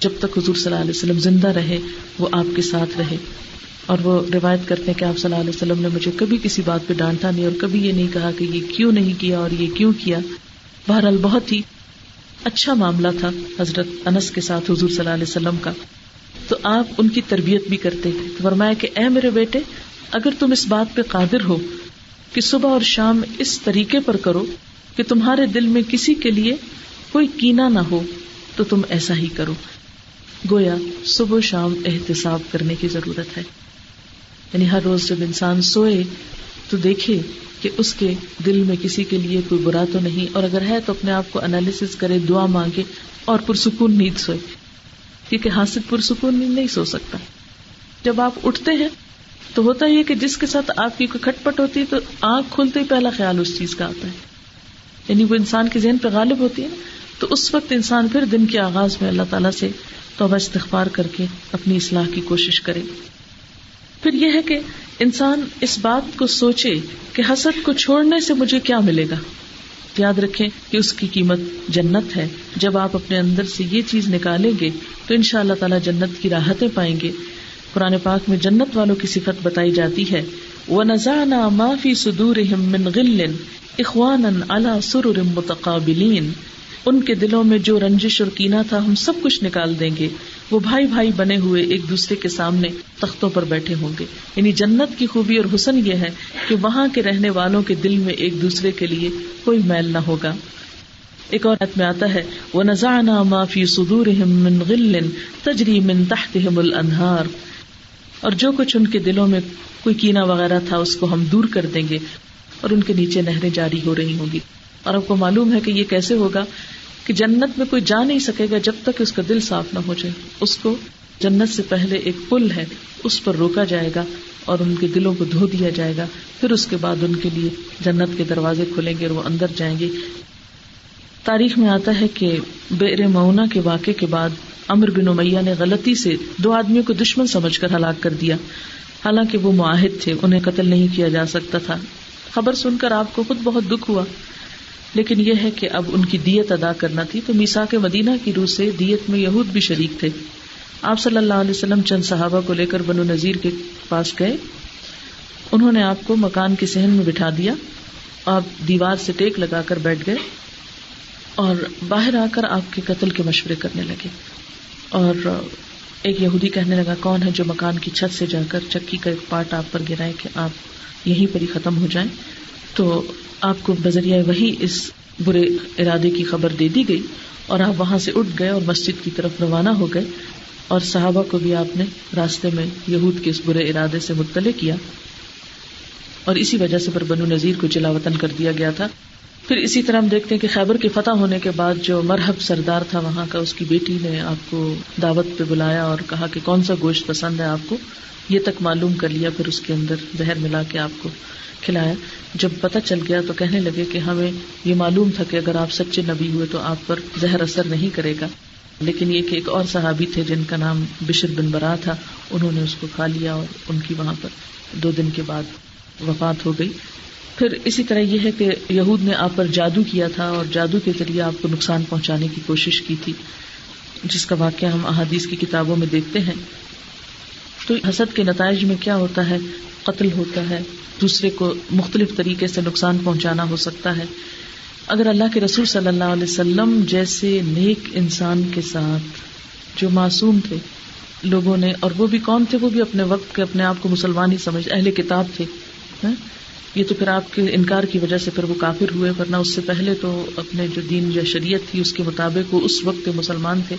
جب تک حضور صلی اللہ علیہ وسلم زندہ رہے، وہ آپ کے ساتھ رہے اور وہ روایت کرتے ہیں کہ آپ صلی اللہ علیہ وسلم نے مجھے کبھی کسی بات پہ ڈانٹا نہیں اور کبھی یہ نہیں کہا کہ یہ کیوں نہیں کیا اور یہ کیوں کیا۔ بہرحال بہت ہی اچھا معاملہ تھا حضرت انس کے ساتھ حضور صلی اللہ علیہ وسلم کا۔ تو آپ ان کی تربیت بھی کرتے فرمایا کہ اے میرے بیٹے، اگر تم اس بات پہ قادر ہو کہ صبح اور شام اس طریقے پر کرو کہ تمہارے دل میں کسی کے لیے کوئی کینا نہ ہو، تو تم ایسا ہی کرو۔ گویا صبح شام احتساب کرنے کی ضرورت ہے۔ یعنی ہر روز جب انسان سوئے تو دیکھے کہ اس کے دل میں کسی کے لیے کوئی برا تو نہیں، اور اگر ہے تو اپنے آپ کو انالیس کرے، دعا مانگے اور پرسکون نیند سوئے۔ کیونکہ حاصل پرسکون نہیں سو سکتا۔ جب آپ اٹھتے ہیں تو ہوتا ہی کہ جس کے ساتھ آپ کی کوئی کھٹ پٹ ہوتی ہے تو آنکھ کھلتے ہی پہلا خیال اس چیز کا آتا ہے۔ یعنی وہ انسان کے ذہن پہ غالب ہوتی ہے نا۔ تو اس وقت انسان پھر دن کے آغاز میں اللہ تعالیٰ سے توبہ استغفار کر کے اپنی اصلاح کی کوشش کرے۔ پھر یہ ہے کہ انسان اس بات کو سوچے کہ حسد کو چھوڑنے سے مجھے کیا ملے گا؟ یاد رکھیں کہ اس کی قیمت جنت ہے۔ جب آپ اپنے اندر سے یہ چیز نکالیں گے تو ان شاء اللہ تعالیٰ جنت کی راحتیں پائیں گے۔ قرآن پاک میں جنت والوں کی صفت بتائی جاتی ہے۔ وہ نذانہ معافی سدور اخوان اللہ سر متقابلین ان کے دلوں میں جو رنجش اور کینا تھا، ہم سب کچھ نکال دیں گے۔ وہ بھائی بھائی بنے ہوئے ایک دوسرے کے سامنے تختوں پر بیٹھے ہوں گے۔ یعنی جنت کی خوبی اور حسن یہ ہے کہ وہاں کے رہنے والوں کے دل میں ایک دوسرے کے لیے کوئی میل نہ ہوگا۔ ایک اور میں آتا ہے وہ نذانہ معافی سدور تجری من تحت الانہار اور جو کچھ ان کے دلوں میں کوئی کینا وغیرہ تھا، اس کو ہم دور کر دیں گے اور ان کے نیچے نہریں جاری ہو رہی ہوں گی۔ اور آپ کو معلوم ہے کہ یہ کیسے ہوگا کہ جنت میں کوئی جا نہیں سکے گا جب تک اس کا دل صاف نہ ہو جائے۔ اس کو جنت سے پہلے ایک پل ہے، اس پر روکا جائے گا اور ان کے دلوں کو دھو دیا جائے گا۔ پھر اس کے بعد ان کے لیے جنت کے دروازے کھلیں گے اور وہ اندر جائیں گے۔ تاریخ میں آتا ہے کہ بیر معنا کے واقعے کے بعد امر بن امیہ نے غلطی سے دو آدمیوں کو دشمن سمجھ کر ہلاک کر دیا۔ حالانکہ وہ معاہد تھے، انہیں قتل نہیں کیا جا سکتا تھا۔ خبر سن کر آپ کو خود بہت دکھ ہوا۔ لیکن یہ ہے کہ اب ان کی دیت ادا کرنا تھی تو میسا کے مدینہ کی روح سے دیت میں یہود بھی شریک تھے۔ آپ صلی اللہ علیہ وسلم چند صحابہ کو لے کر بنو نذیر کے پاس گئے۔ انہوں نے آپ کو مکان کے سہن میں بٹھا دیا۔ آپ دیوار سے ٹیک لگا کر بیٹھ گئے اور باہر آ کر آپ کے قتل کے مشورے کرنے لگے۔ اور ایک یہودی کہنے لگا، کون ہے جو مکان کی چھت سے جا کر چکی کا ایک پارٹ آپ پر گرائے کہ آپ یہیں پر ہی ختم ہو جائیں؟ تو آپ کو بذریعہ وہی اس برے ارادے کی خبر دے دی گئی اور آپ وہاں سے اٹھ گئے اور مسجد کی طرف روانہ ہو گئے اور صحابہ کو بھی آپ نے راستے میں یہود کے اس برے ارادے سے مطلع کیا اور اسی وجہ سے پر بنو نذیر کو جلا وطن کر دیا گیا تھا۔ پھر اسی طرح ہم دیکھتے ہیں کہ خیبر کی فتح ہونے کے بعد جو مرحب سردار تھا وہاں کا اس کی بیٹی نے آپ کو دعوت پہ بلایا اور کہا کہ کون سا گوشت پسند ہے آپ کو؟ یہ تک معلوم کر لیا، پھر اس کے اندر زہر ملا کے آپ کو کھلایا۔ جب پتہ چل گیا تو کہنے لگے کہ ہمیں یہ معلوم تھا کہ اگر آپ سچے نبی ہوئے تو آپ پر زہر اثر نہیں کرے گا۔ لیکن یہ کہ ایک اور صحابی تھے جن کا نام بشر بن برا تھا، انہوں نے اس کو کھا لیا اور ان کی وہاں پر دو دن کے بعد وفات ہو گئی۔ پھر اسی طرح یہ ہے کہ یہود نے آپ پر جادو کیا تھا اور جادو کے ذریعے آپ کو نقصان پہنچانے کی کوشش کی تھی۔ جس کا واقعہ ہم احادیث کی کتابوں میں دیکھتے ہیں۔ تو حسد کے نتائج میں کیا ہوتا ہے؟ قتل ہوتا ہے۔ دوسرے کو مختلف طریقے سے نقصان پہنچانا ہو سکتا ہے۔ اگر اللہ کے رسول صلی اللہ علیہ وسلم جیسے نیک انسان کے ساتھ جو معصوم تھے، لوگوں نے، اور وہ بھی کون تھے؟ وہ بھی اپنے وقت کے اپنے آپ کو مسلمان ہی سمجھ، اہل کتاب تھے۔ ہاں؟ یہ تو پھر آپ کے انکار کی وجہ سے پھر وہ کافر ہوئے، ورنہ اس سے پہلے تو اپنے جو دین یا شریعت تھی، اس کے مطابق وہ اس وقت مسلمان تھے۔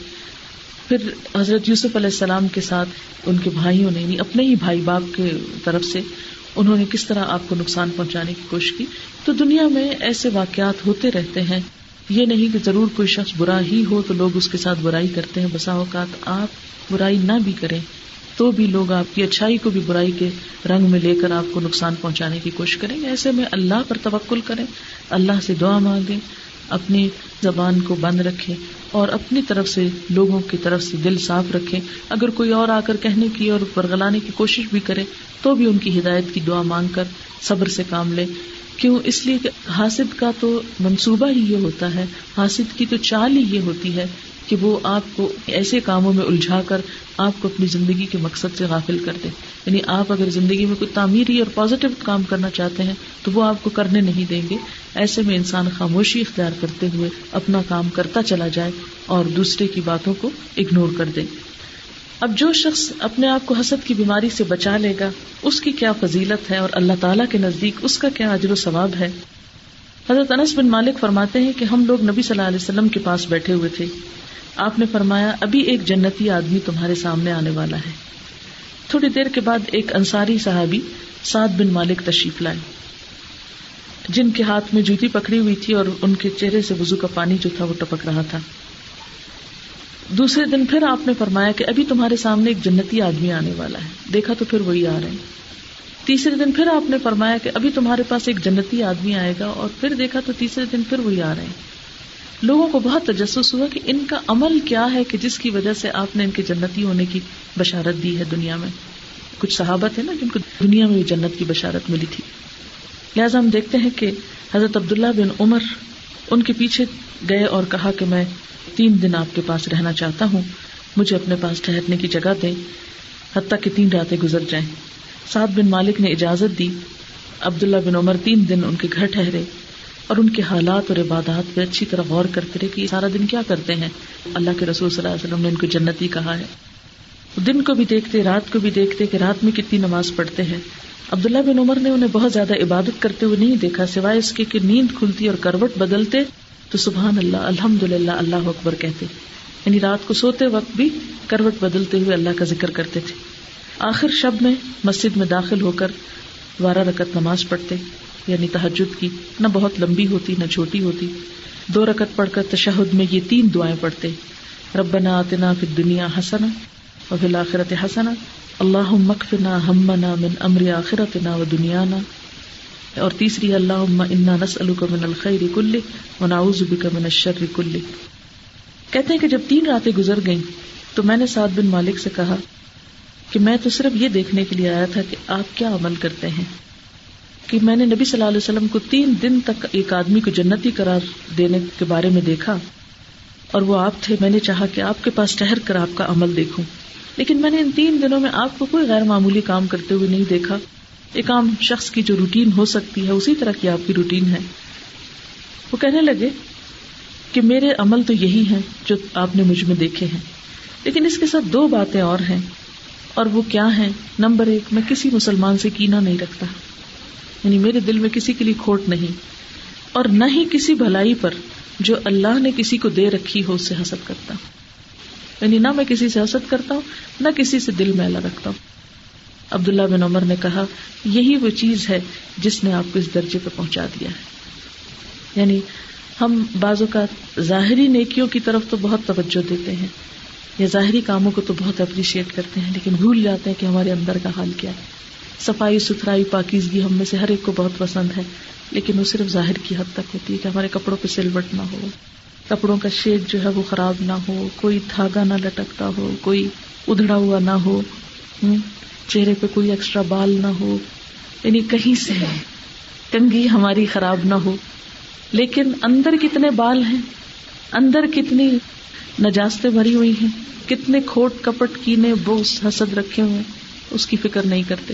پھر حضرت یوسف علیہ السلام کے ساتھ ان کے بھائیوں نے یعنی اپنے ہی بھائی باپ کے طرف سے انہوں نے کس طرح آپ کو نقصان پہنچانے کی کوشش کی؟ تو دنیا میں ایسے واقعات ہوتے رہتے ہیں۔ یہ نہیں کہ ضرور کوئی شخص برا ہی ہو تو لوگ اس کے ساتھ برائی کرتے ہیں۔ بسا اوقات آپ برائی نہ بھی کریں، تو بھی لوگ آپ کی اچھائی کو بھی برائی کے رنگ میں لے کر آپ کو نقصان پہنچانے کی کوشش کریں۔ گے ایسے میں اللہ پر توکل کریں، اللہ سے دعا مانگیں۔ اپنی زبان کو بند رکھے اور اپنی طرف سے لوگوں کی طرف سے دل صاف رکھے۔ اگر کوئی اور آ کر کہنے کی اور برگلانے کی کوشش بھی کرے تو بھی ان کی ہدایت کی دعا مانگ کر صبر سے کام لے۔ کیوں؟ اس لیے کہ حاصد کا تو منصوبہ ہی یہ ہوتا ہے حاصد کی تو چال ہی یہ ہوتی ہے کہ وہ آپ کو ایسے کاموں میں الجھا کر آپ کو اپنی زندگی کے مقصد سے غافل کر دے۔ یعنی آپ اگر زندگی میں کوئی تعمیری اور پازیٹو کام کرنا چاہتے ہیں، تو وہ آپ کو کرنے نہیں دیں گے۔ ایسے میں انسان خاموشی اختیار کرتے ہوئے اپنا کام کرتا چلا جائے اور دوسرے کی باتوں کو اگنور کر دے۔ اب جو شخص اپنے آپ کو حسد کی بیماری سے بچا لے گا، اس کی کیا فضیلت ہے اور اللہ تعالیٰ کے نزدیک اس کا کیا اجر و ثواب ہے؟ حضرت انس بن مالک فرماتے ہیں کہ ہم لوگ نبی صلی اللہ علیہ وسلم کے پاس بیٹھے ہوئے تھے۔ آپ نے فرمایا، ابھی ایک جنتی آدمی تمہارے سامنے آنے والا ہے۔ تھوڑی دیر کے بعد ایک انصاری صحابی سعد بن مالک تشریف لائے۔ جن کے ہاتھ میں جوتی پکڑی ہوئی تھی اور ان کے چہرے سے وزو کا پانی جو تھا وہ ٹپک رہا تھا۔ دوسرے دن پھر آپ نے فرمایا کہ ابھی تمہارے سامنے ایک جنتی آدمی آنے والا ہے۔ دیکھا تو پھر وہی آ رہے ہیں۔ تیسرے دن پھر آپ نے فرمایا کہ ابھی تمہارے پاس ایک جنتی آدمی آئے گا اور پھر دیکھا تو تیسرے دن پھر وہی آ رہے ہیں۔ لوگوں کو بہت تجسس ہوا کہ ان کا عمل کیا ہے کہ جس کی وجہ سے آپ نے ان کے جنتی ہونے کی بشارت دی ہے دنیا میں۔ کچھ صحابت ہے نا جن کو دنیا میں جنت کی بشارت ملی تھی۔ لہٰذا ہم دیکھتے ہیں کہ حضرت عبداللہ بن عمر ان کے پیچھے گئے اور کہا کہ میں تین دن آپ کے پاس رہنا چاہتا ہوں، مجھے اپنے پاس ٹہرنے کی جگہ دیں، حتیٰ کہ تین راتیں گزر جائیں۔ سعد بن مالک نے اجازت دی، عبداللہ بن عمر تین دن ان کے گھر ٹھہرے۔ اور ان کے حالات اور عبادات پہ اچھی طرح غور کرتے رہے کہ سارا دن کیا کرتے ہیں۔ اللہ کے رسول صلی اللہ علیہ وسلم نے ان کو جنتی کہا ہے۔ دن کو بھی دیکھتے، رات کو بھی دیکھتے کہ رات میں کتنی نماز پڑھتے ہیں۔ عبداللہ بن عمر نے انہیں بہت زیادہ عبادت کرتے ہوئے نہیں دیکھا، سوائے اس کے کہ نیند کھلتی اور کروٹ بدلتے تو سبحان اللہ الحمد للہ اللہ اکبر کہتے۔ یعنی رات کو سوتے وقت بھی کروٹ بدلتے ہوئے اللہ کا ذکر کرتے تھے۔ آخر شب میں مسجد میں داخل ہو کر بارہ رکت نماز پڑھتے۔ یعنی تحجد کی، نہ بہت لمبی ہوتی، نہ چھوٹی ہوتی۔ دو رکت پڑھ کر تشہد میں یہ تین دعائیں پڑھتے۔ ربنا آتنا فی دنیا حسنا و فی الآخرت حسنا اللہ مکفنا ہمنا من امر آخرتنا و دنیانا۔ اور تیسری اللہ انا نسألک من الخیر کل و نعوذ بک من الشر کل کہتے ہیں کہ جب تین راتیں گزر گئیں تو میں نے سعد بن مالک سے کہا کہ میں تو صرف یہ دیکھنے کے لیے آیا تھا کہ آپ کیا عمل کرتے ہیں۔ کہ میں نے نبی صلی اللہ علیہ وسلم کو تین دن تک ایک آدمی کو جنتی قرار دینے کے بارے میں دیکھا اور وہ آپ تھے، میں نے چاہا کہ آپ کے پاس ٹہر کر آپ کا عمل دیکھوں۔ لیکن میں نے ان تین دنوں میں آپ کو کوئی غیر معمولی کام کرتے ہوئے نہیں دیکھا۔ ایک عام شخص کی جو روٹین ہو سکتی ہے، اسی طرح کی آپ کی روٹین ہے۔ وہ کہنے لگے کہ میرے عمل تو یہی ہیں جو آپ نے مجھ میں دیکھے ہیں۔ لیکن اس کے ساتھ دو باتیں اور ہیں۔ اور وہ کیا ہیں؟ نمبر ایک، میں کسی مسلمان سے کینا نہیں رکھتا۔ یعنی میرے دل میں کسی کے لیے کھوٹ نہیں اور نہ ہی کسی بھلائی پر جو اللہ نے کسی کو دے رکھی ہو اس سے حسد کرتا ہوں۔ یعنی نہ میں کسی سے حسد کرتا ہوں، نہ کسی سے دل میلا رکھتا ہوں۔ عبداللہ بن عمر نے کہا، یہی وہ چیز ہے جس نے آپ کو اس درجے پہ پہنچا دیا ہے۔ یعنی ہم بعض اوقات ظاہری نیکیوں کی طرف تو بہت توجہ دیتے ہیں یا ظاہری کاموں کو تو بہت اپریشیٹ کرتے ہیں، لیکن بھول جاتے ہیں کہ ہمارے اندر کا حال کیا ہے۔ صفائی ستھرائی پاکیزگی ہم میں سے ہر ایک کو بہت پسند ہے، لیکن وہ صرف ظاہر کی حد تک ہوتی ہے کہ ہمارے کپڑوں پہ سلوٹ نہ ہو، کپڑوں کا شیڈ جو ہے وہ خراب نہ ہو، کوئی دھاگا نہ لٹکتا ہو، کوئی ادڑا ہوا نہ ہو چہرے پہ کوئی ایکسٹرا بال نہ ہو یعنی کہیں سے کنگھی ہماری خراب نہ ہو۔ لیکن اندر کتنے بال ہیں، اندر کتنی نجاستیں بھری ہوئی ہیں، کتنے کھوٹ کپٹ کینے بوس حسد رکھے ہوئے اس کی فکر نہیں کرتے۔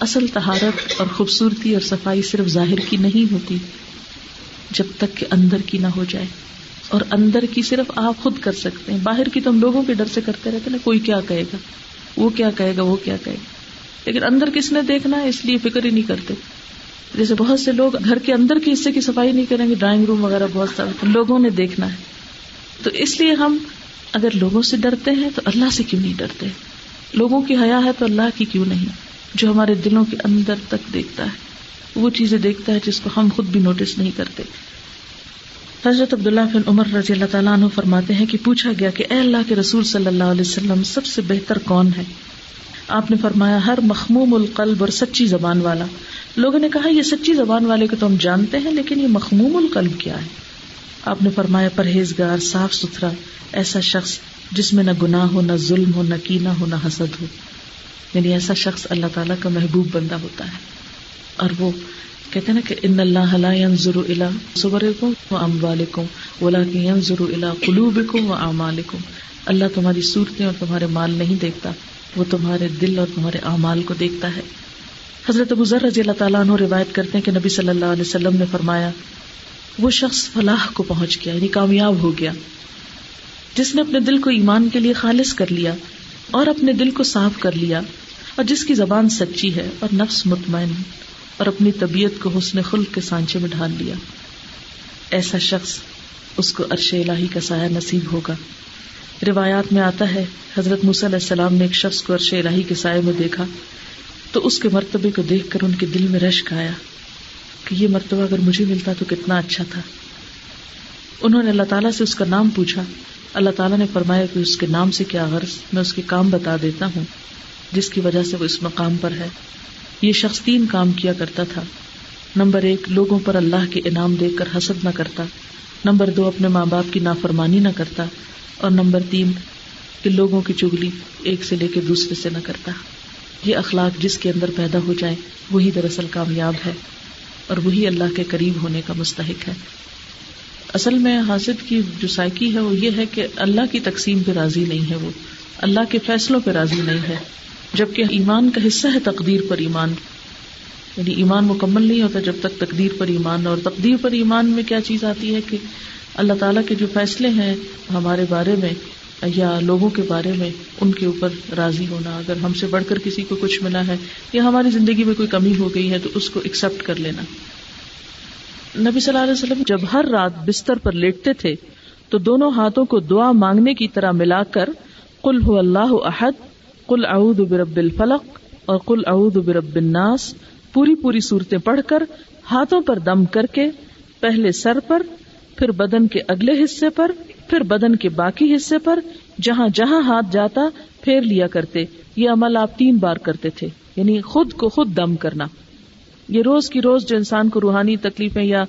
اصل تہارت اور خوبصورتی اور صفائی صرف ظاہر کی نہیں ہوتی، جب تک کہ اندر کی نہ ہو جائے۔ اور اندر کی صرف آپ خود کر سکتے ہیں۔ باہر کی تو ہم لوگوں کے ڈر سے کرتے رہتے نا، کوئی کیا کہے گا؟ وہ کیا کہے گا، وہ کیا کہے گا؟ لیکن اندر کس نے دیکھنا ہے؟ اس لیے فکر ہی نہیں کرتے۔ جیسے بہت سے لوگ گھر کے اندر کے حصے کی صفائی نہیں کریں گے، ڈرائنگ روم وغیرہ بہت سارے لوگوں نے دیکھنا ہے۔ تو اس لیے ہم اگر لوگوں سے ڈرتے ہیں تو اللہ سے کیوں نہیں ڈرتے؟ لوگوں کی حیا ہے تو اللہ کی کیوں نہیں؟ جو ہمارے دلوں کے اندر تک دیکھتا ہے۔ وہ چیزیں دیکھتا ہے جس کو ہم خود بھی نوٹس نہیں کرتے۔ حضرت عبداللہ بن عمر رضی اللہ تعالیٰ عنہ فرماتے ہیں کہ پوچھا گیا کہ اے اللہ کے رسول صلی اللہ علیہ وسلم، سب سے بہتر کون ہے؟ آپ نے فرمایا، ہر مخموم القلب اور سچی زبان والا۔ لوگوں نے کہا، یہ سچی زبان والے کو تو ہم جانتے ہیں، لیکن یہ مخموم القلب کیا ہے؟ آپ نے فرمایا، پرہیزگار، صاف ستھرا ایسا شخص جس میں نہ گناہ ہو، نہ ظلم ہو، نہ کینا ہو، نہ حسد ہو۔ یعنی ایسا شخص اللہ تعالیٰ کا محبوب بندہ ہوتا ہے۔ اور وہ کہتے نا کہ ان اللہ ينظر الى صوركم واموالكم ولكن ينظر الى قلوبكم واعمالكم اللہ تمہاری صورتیں اور تمہارے مال نہیں دیکھتا، وہ تمہارے دل اور تمہارے اعمال کو دیکھتا ہے۔ حضرت ابو ذر رضی اللہ تعالیٰ عنہ روایت کرتے ہیں کہ نبی صلی اللہ علیہ وسلم نے فرمایا، وہ شخص فلاح کو پہنچ گیا یعنی کامیاب ہو گیا۔ جس نے اپنے دل کو ایمان کے لیے خالص کر لیا اور اپنے دل کو صاف کر لیا اور جس کی زبان سچی ہے اور نفس مطمئن اور اپنی طبیعت کو حسن خلق کے سانچے میں ڈھال لیا۔ ایسا شخص اس کو عرش الہی کا سایہ نصیب ہوگا۔ روایات میں آتا ہے، حضرت علیہ السلام نے ایک شخص کو عرش الہی کے سائے میں دیکھا تو اس کے مرتبے کو دیکھ کر ان کے دل میں رشک آیا کہ یہ مرتبہ اگر مجھے ملتا تو کتنا اچھا تھا۔ انہوں نے اللہ تعالیٰ سے اس کا نام پوچھا۔ اللہ تعالیٰ نے فرمایا کہ اس کے نام سے کیا غرض؟ میں اس کے کام بتا دیتا ہوں۔ جس کی وجہ سے وہ اس مقام پر ہے۔ یہ شخص تین کام کیا کرتا تھا۔ نمبر ایک، لوگوں پر اللہ کے انعام دیکھ کر حسد نہ کرتا۔ نمبر دو، اپنے ماں باپ کی نافرمانی نہ کرتا۔ اور نمبر تین، کہ لوگوں کی چگلی ایک سے لے کے دوسرے سے نہ کرتا۔ یہ اخلاق جس کے اندر پیدا ہو جائے وہی دراصل کامیاب ہے۔ اور وہی اللہ کے قریب ہونے کا مستحق ہے۔ اصل میں حاصل کی جو سائیکی ہے، وہ یہ ہے کہ اللہ کی تقسیم پہ راضی نہیں ہے وہ۔ اللہ کے فیصلوں پہ راضی نہیں ہے۔ جبکہ ایمان کا حصہ ہے تقدیر پر ایمان۔ یعنی ایمان مکمل نہیں ہوتا جب تک تقدیر پر ایمان اور تقدیر پر ایمان میں کیا چیز آتی ہے کہ اللہ تعالیٰ کے جو فیصلے ہیں ہمارے بارے میں یا لوگوں کے بارے میں ان کے اوپر راضی ہونا۔ اگر ہم سے بڑھ کر کسی کو کچھ ملا ہے یا ہماری زندگی میں کوئی کمی ہو گئی ہے تو اس کو ایکسپٹ کر لینا۔ نبی صلی اللہ علیہ وسلم جب ہر رات بستر پر لیٹتے تھے تو دونوں ہاتھوں کو دعا مانگنے کی طرح ملا کر کل ہو اللہ احد کل اعود برب الفلق اور کل اعود برب الناس پوری پوری صورتیں پڑھ کر ہاتھوں پر دم کر کے پہلے سر پر، پھر بدن کے اگلے حصے پر، پھر بدن کے باقی حصے پر، جہاں جہاں ہاتھ جاتا پھیر لیا کرتے۔ یہ عمل آپ تین بار کرتے تھے یعنی خود کو خود دم کرنا۔ یہ روز کی روز جو انسان کو روحانی تکلیفیں یا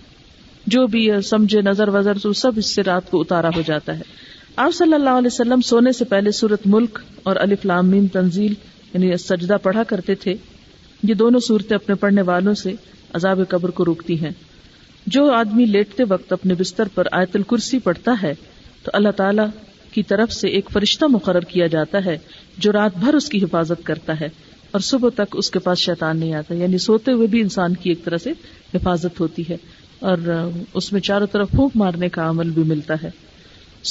جو بھی سمجھے، نظر وزر تو سب اس سے رات کو اتارا ہو جاتا ہے۔ آپ صلی اللہ علیہ وسلم سونے سے پہلے سورت ملک اور الفلام تنزیل یعنی سجدہ پڑھا کرتے تھے، یہ دونوں صورتیں اپنے پڑھنے والوں سے عذاب قبر کو روکتی ہیں۔ جو آدمی لیٹتے وقت اپنے بستر پر آیت الکرسی پڑھتا ہے، تو اللہ تعالی کی طرف سے ایک فرشتہ مقرر کیا جاتا ہے، جو رات بھر اس کی حفاظت کرتا ہے اور صبح تک اس کے پاس شیطان نہیں آتا۔ یعنی سوتے ہوئے بھی انسان کی ایک طرح سے حفاظت ہوتی ہے اور اس میں چاروں طرف پھونک مارنے کا عمل بھی ملتا ہے۔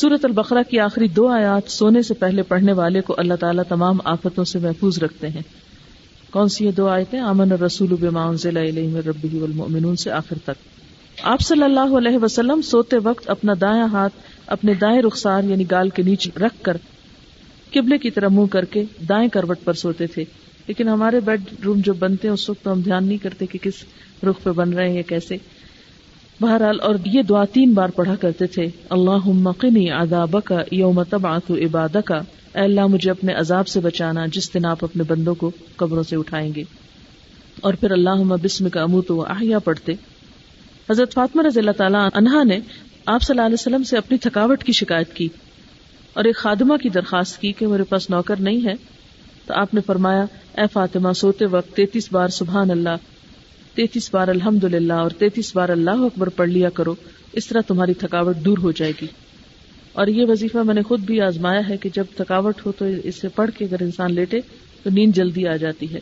سورت البقرہ کی آخری دو آیات سونے سے پہلے پڑھنے والے کو اللہ تعالیٰ تمام آفتوں سے محفوظ رکھتے ہیں۔ کون سی یہ دو آیتیں؟ امن رسول ربی والمؤمنون سے آخر تک۔ آپ صلی اللہ علیہ وسلم سوتے وقت اپنا دایاں ہاتھ اپنے دائیں رخسار یعنی گال کے نیچے رکھ کر قبلے کی طرح منہ کر کے دائیں کروٹ پر سوتے تھے۔ لیکن ہمارے بیڈ روم جو بنتے ہیں، اس وقت تو ہم دھیان نہیں کرتے کہ کس رخ پہ بن رہے ہیں کیسے۔ بہرحال اور یہ دعا تین بار پڑھا کرتے تھے۔ اللہ مقنی اداب کا یوم تبعث عباد کا اللہ، مجھے اپنے عذاب سے بچانا، جس دن آپ اپنے بندوں کو قبروں سے اٹھائیں گے۔ اور پھر اللہ بسم کا امو تو آہیا پڑھتے۔ حضرت فاطمہ رضی اللہ تعالیٰ عنہا نے آپ صلی اللہ علیہ وسلم سے اپنی تھکاوٹ کی شکایت کی اور ایک خادمہ کی درخواست کی کہ میرے پاس نوکر نہیں ہے۔ تو آپ نے فرمایا، اے فاطمہ، سوتے وقت تینتیس بار سبحان اللہ تینتیس بار الحمد للہ اور تینتیس بار اللہ اکبر پڑھ لیا کرو، اس طرح تمہاری تھکاوٹ دور ہو جائے گی۔ اور یہ وظیفہ میں نے خود بھی آزمایا ہے کہ جب تھکاوٹ ہو تو اسے پڑھ کے اگر انسان لیٹے تو نیند جلدی آ جاتی ہے۔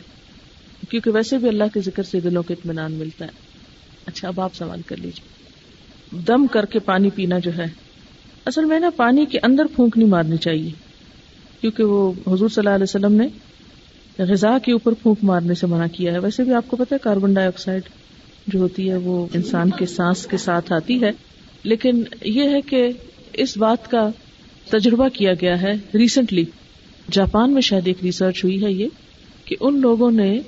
کیونکہ ویسے بھی اللہ کے ذکر سے دلوں کو اطمینان ملتا ہے۔ اچھا اب آپ سوال کر لیجیے دم کر کے پانی پینا جو ہے، اصل میں نا پانی کے اندر پھونک نہیں مارنی چاہیے۔ کیونکہ وہ حضور صلی اللہ علیہ وسلم نے غذا کے اوپر پھونک مارنے سے منع کیا ہے۔ ویسے بھی آپ کو پتا ہے کاربن ڈائی آکسائڈ جو ہوتی ہے وہ انسان کے سانس کے ساتھ آتی ہے۔ لیکن یہ ہے کہ اس بات کا تجربہ کیا گیا ہے ریسنٹلی۔ جاپان میں شاید ایک ریسرچ ہوئی ہے یہ کہ ان لوگوں نے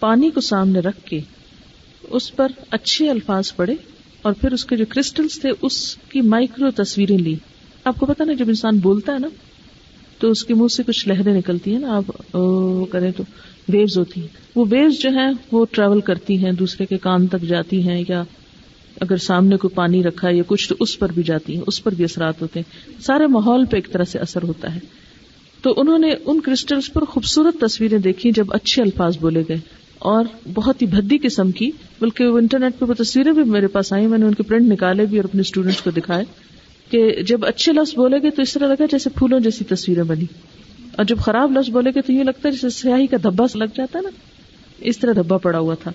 پانی کو سامنے رکھ کے اس پر اچھے الفاظ پڑے اور پھر اس کے جو کرسٹلس تھے اس کی مائکرو تصویریں لی آپ کو پتا نا جب انسان بولتا ہے نا تو اس کے منہ سے کچھ لہریں نکلتی ہیں نا، آپ کریں تو ویوز ہوتی ہیں۔ وہ ویوز جو ہیں، وہ ٹریول کرتی ہیں، دوسرے کے کان تک جاتی ہیں، یا اگر سامنے کوئی پانی رکھا ہے یا کچھ تو اس پر بھی جاتی ہیں، اس پر بھی اثرات ہوتے ہیں۔ سارے ماحول پہ ایک طرح سے اثر ہوتا ہے۔ تو انہوں نے ان کرسٹلس پر خوبصورت تصویریں دیکھی جب اچھے الفاظ بولے گئے۔ اور بہت ہی بھدی قسم کی، بلکہ وہ انٹرنیٹ پہ وہ تصویریں بھی میرے پاس آئی میں نے ان کے پرنٹ نکالے بھی اور اپنے اسٹوڈینٹس کو دکھائے۔ کہ جب اچھے لفظ بولے گے تو اس طرح لگا جیسے پھولوں جیسی تصویریں بنی۔ اور جب خراب لفظ بولے گے تو یہ لگتا ہے جیسے سیاہی کا دھبا لگ جاتا ہے نا۔ اس طرح دھبا پڑا ہوا تھا۔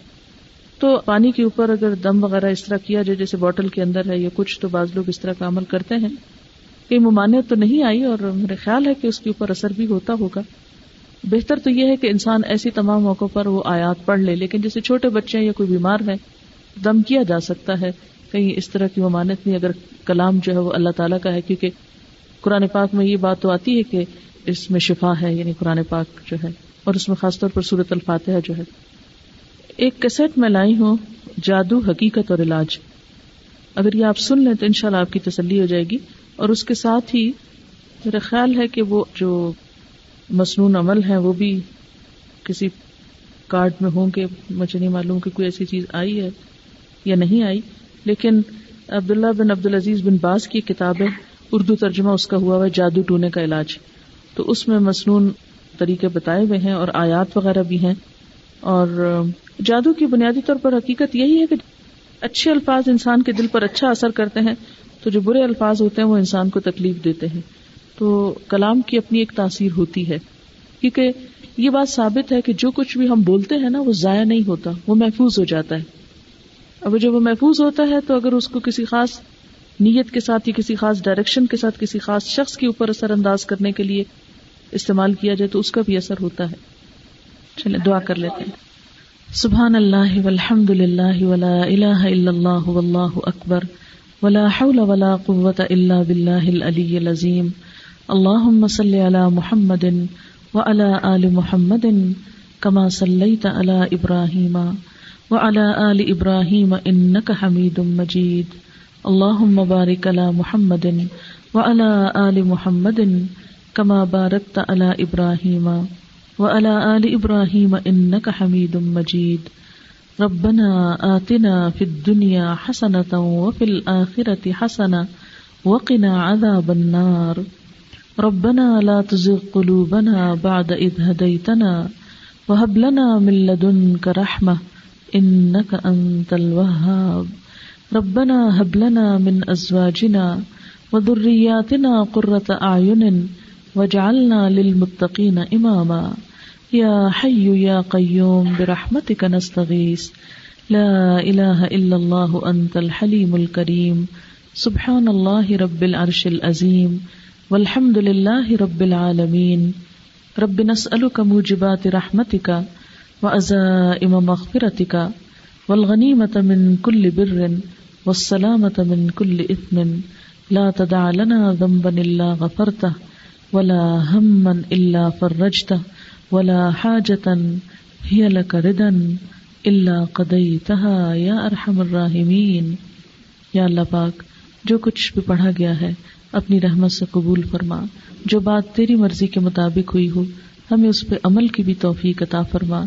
تو پانی کے اوپر اگر دم وغیرہ اس طرح کیا جائے، جیسے بوٹل کے اندر ہے یا کچھ، تو بعض لوگ اس طرح کا عمل کرتے ہیں۔ کئی ممانعت تو نہیں آئی اور میرے خیال ہے کہ اس کے اوپر اثر بھی ہوتا ہوگا۔ بہتر تو یہ ہے کہ انسان ایسی تمام موقع پر وہ آیات پڑھ لے، لیکن جیسے چھوٹے بچے یا کوئی بیمار ہے، دم کیا جا سکتا ہے۔ کہیں اس طرح کی ممانت نہیں، اگر کلام جو ہے وہ اللہ تعالیٰ کا ہے، کیونکہ قرآن پاک میں یہ بات تو آتی ہے کہ اس میں شفا ہے یعنی قرآن پاک جو ہے، اور اس میں خاص طور پر صورت الفاتحہ جو ہے۔ ایک کیسٹ میں لائی ہوں، جادو، حقیقت اور علاج۔ اگر یہ آپ سن لیں تو ان شاء اللہ آپ کی تسلی ہو جائے گی۔ اور اس کے ساتھ ہی میرا خیال ہے کہ وہ جو مصنون عمل ہے وہ بھی کسی کارڈ میں ہوں کہ مجھے نہیں معلوم کہ کوئی ایسی چیز آئی ہے یا نہیں آئی۔ لیکن عبداللہ بن عبد العزیز بن باز کی کتاب ہے، اردو ترجمہ اس کا ہوا ہوا جادو ٹونے کا علاج۔ تو اس میں مصنون طریقے بتائے ہوئے ہیں اور آیات وغیرہ بھی ہیں۔ اور جادو کی بنیادی طور پر حقیقت یہی ہے کہ اچھے الفاظ انسان کے دل پر اچھا اثر کرتے ہیں، تو جو برے الفاظ ہوتے ہیں وہ انسان کو تکلیف دیتے ہیں۔ تو کلام کی اپنی ایک تاثیر ہوتی ہے۔ کیونکہ یہ بات ثابت ہے کہ جو کچھ بھی ہم بولتے ہیں نا، وہ ضائع نہیں ہوتا، وہ محفوظ ہو جاتا ہے۔ اب جب وہ محفوظ ہوتا ہے تو اگر اس کو کسی خاص نیت کے ساتھ یا کسی خاص ڈائریکشن کے ساتھ کسی خاص شخص کے اوپر اثر انداز کرنے کے لیے استعمال کیا جائے تو اس کا بھی اثر ہوتا ہے۔ چلے دعا کر لیتے ہیں۔ سبحان اللہ والحمد للہ ولا الہ الا اللہ واللہ اکبر ولا حول ولا قوة الا باللہ العلی العظیم۔ اللہم صلی علی محمد وعلى آل محمد کما صلیت علی ابراہیم۔ وعلى آل ابراہیم انک حمید مجید اللہم بارک علی محمد وعلى آل محمد کما بارکت علی ابراہیم وعلى آل إبراهيم إنك حميد مجيد. ربنا آتنا في الدنيا حسنة وفي الآخرة حسنة وقنا عذاب النار. ربنا لا تزغ قلوبنا بعد إذ هديتنا وهب لنا من لدنك رحمة إنك أنت الوهاب. ربنا هب لنا من أزواجنا وذرياتنا قرة أعين وجعلنا للمتقين إماما. یا حی یا قیوم برحمتک نستغیث لا إله إلا الله، أنت الحليم الكريم. سبحان الله رب العرش العظيم. والحمد لله رب العالمين. رب نسألك موجبات رحمتك. وأزائم مغفرتك والغنيمة من كل بر والسلامة من كل إثم لا تدع لنا ذنبا إلا غفرته ولا هما إلا فرجته ولا حاجة هي لك ردا اللہ قدیتہا یا ارحم الراحمین یا اللہ پاک، جو کچھ بھی پڑھا گیا ہے، اپنی رحمت سے قبول فرما۔ جو بات تیری مرضی کے مطابق ہوئی ہو، ہمیں اس پہ عمل کی بھی توفیق عطا فرما۔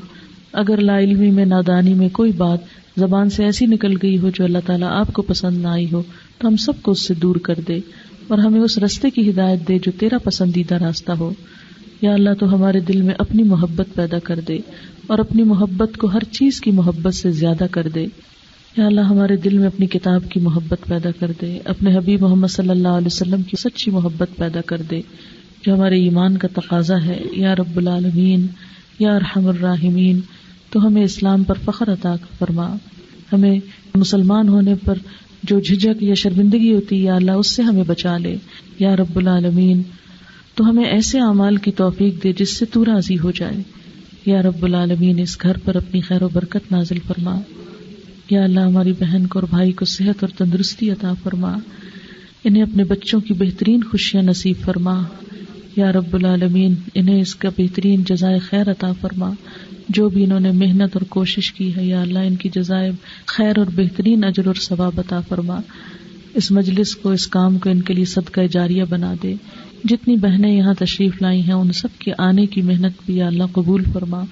اگر لا علمی میں نادانی میں کوئی بات زبان سے ایسی نکل گئی ہو جو اللہ تعالیٰ آپ کو پسند نہ آئی ہو، تو ہم سب کو اس سے دور کر دے اور ہمیں اس رستے کی ہدایت دے جو تیرا پسندیدہ راستہ ہو۔ یا اللہ، تو ہمارے دل میں اپنی محبت پیدا کر دے اور اپنی محبت کو ہر چیز کی محبت سے زیادہ کر دے۔ یا اللہ، ہمارے دل میں اپنی کتاب کی محبت پیدا کر دے، اپنے حبیب محمد صلی اللہ علیہ وسلم کی سچی محبت پیدا کر دے، جو ہمارے ایمان کا تقاضا ہے۔ یا رب العالمین، یا رحم الراحمین تو ہمیں اسلام پر فخر عطا فرما۔ ہمیں مسلمان ہونے پر جو جھجک یا شرمندگی ہوتی، یا اللہ اس سے ہمیں بچا لے۔ یا رب العالمین، تو ہمیں ایسے اعمال کی توفیق دے جس سے تو راضی ہو جائے۔ یا رب العالمین، اس گھر پر اپنی خیر و برکت نازل فرما۔ یا اللہ، ہماری بہن کو اور بھائی کو صحت اور تندرستی عطا فرما۔ انہیں اپنے بچوں کی بہترین خوشیاں نصیب فرما۔ یا رب العالمین، انہیں اس کا بہترین جزائے خیر عطا فرما۔ جو بھی انہوں نے محنت اور کوشش کی ہے، یا اللہ ان کی جزائے خیر اور بہترین اجر اور ثواب عطا فرما۔ اس مجلس کو، اس کام کو ان کے لیے صدقہ جاریہ بنا دے۔ جتنی بہنیں یہاں تشریف لائی ہیں، ان سب کے آنے کی محنت بھی یا اللہ قبول فرما۔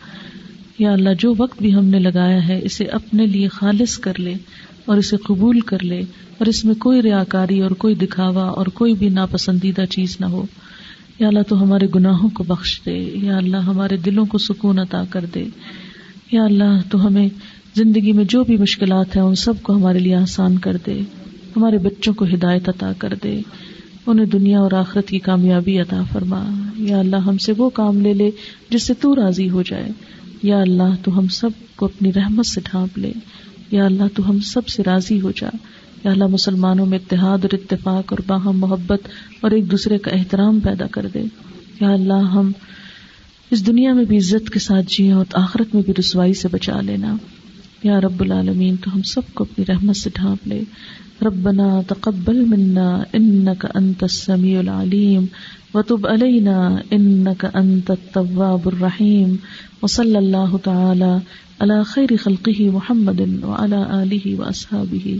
یا اللہ، جو وقت بھی ہم نے لگایا ہے، اسے اپنے لیے خالص کر لے اور اسے قبول کر لے۔ اور اس میں کوئی ریا کاری اور کوئی دکھاوا اور کوئی بھی ناپسندیدہ چیز نہ ہو۔ یا اللہ تو ہمارے گناہوں کو بخش دے، یا اللہ ہمارے دلوں کو سکون عطا کر دے۔ یا اللہ تو ہمیں زندگی میں جو بھی مشکلات ہیں، ان سب کو ہمارے لیے آسان کر دے۔ ہمارے بچوں کو ہدایت عطا کر دے۔ انہیں دنیا اور آخرت کی کامیابی عطا فرما۔ یا اللہ ہم سے وہ کام لے لے جس سے تو راضی ہو جائے۔ یا اللہ تو ہم سب کو اپنی رحمت سے ڈھانپ لے۔ یا اللہ تو ہم سب سے راضی ہو جا۔ یا اللہ مسلمانوں میں اتحاد اور اتفاق اور باہم محبت اور ایک دوسرے کا احترام پیدا کر دے۔ یا اللہ، ہم اس دنیا میں بھی عزت کے ساتھ جیے اور آخرت میں بھی رسوائی سے بچا لینا۔ یا رب العالمین، تو ہم سب کو اپنی رحمت سے ڈھانپ لے۔ ربنا تقبل منا انك انت السميع العليم وتب علينا انك انت التواب الرحيم وصلى الله تعالى على خير خلقه محمد وعلى اله واصحابه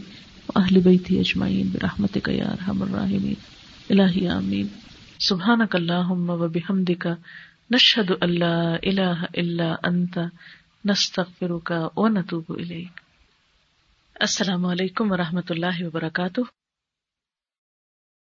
واهل بيته اجمعين برحمتك يا ارحم الراحمین، الہی آمین۔ سبحانک اللہم و بحمدک، نشہد اللہ الہ الا انت، نستغفرک و نتوب الیک۔ السلام علیکم و رحمۃ اللہ وبرکاتہ۔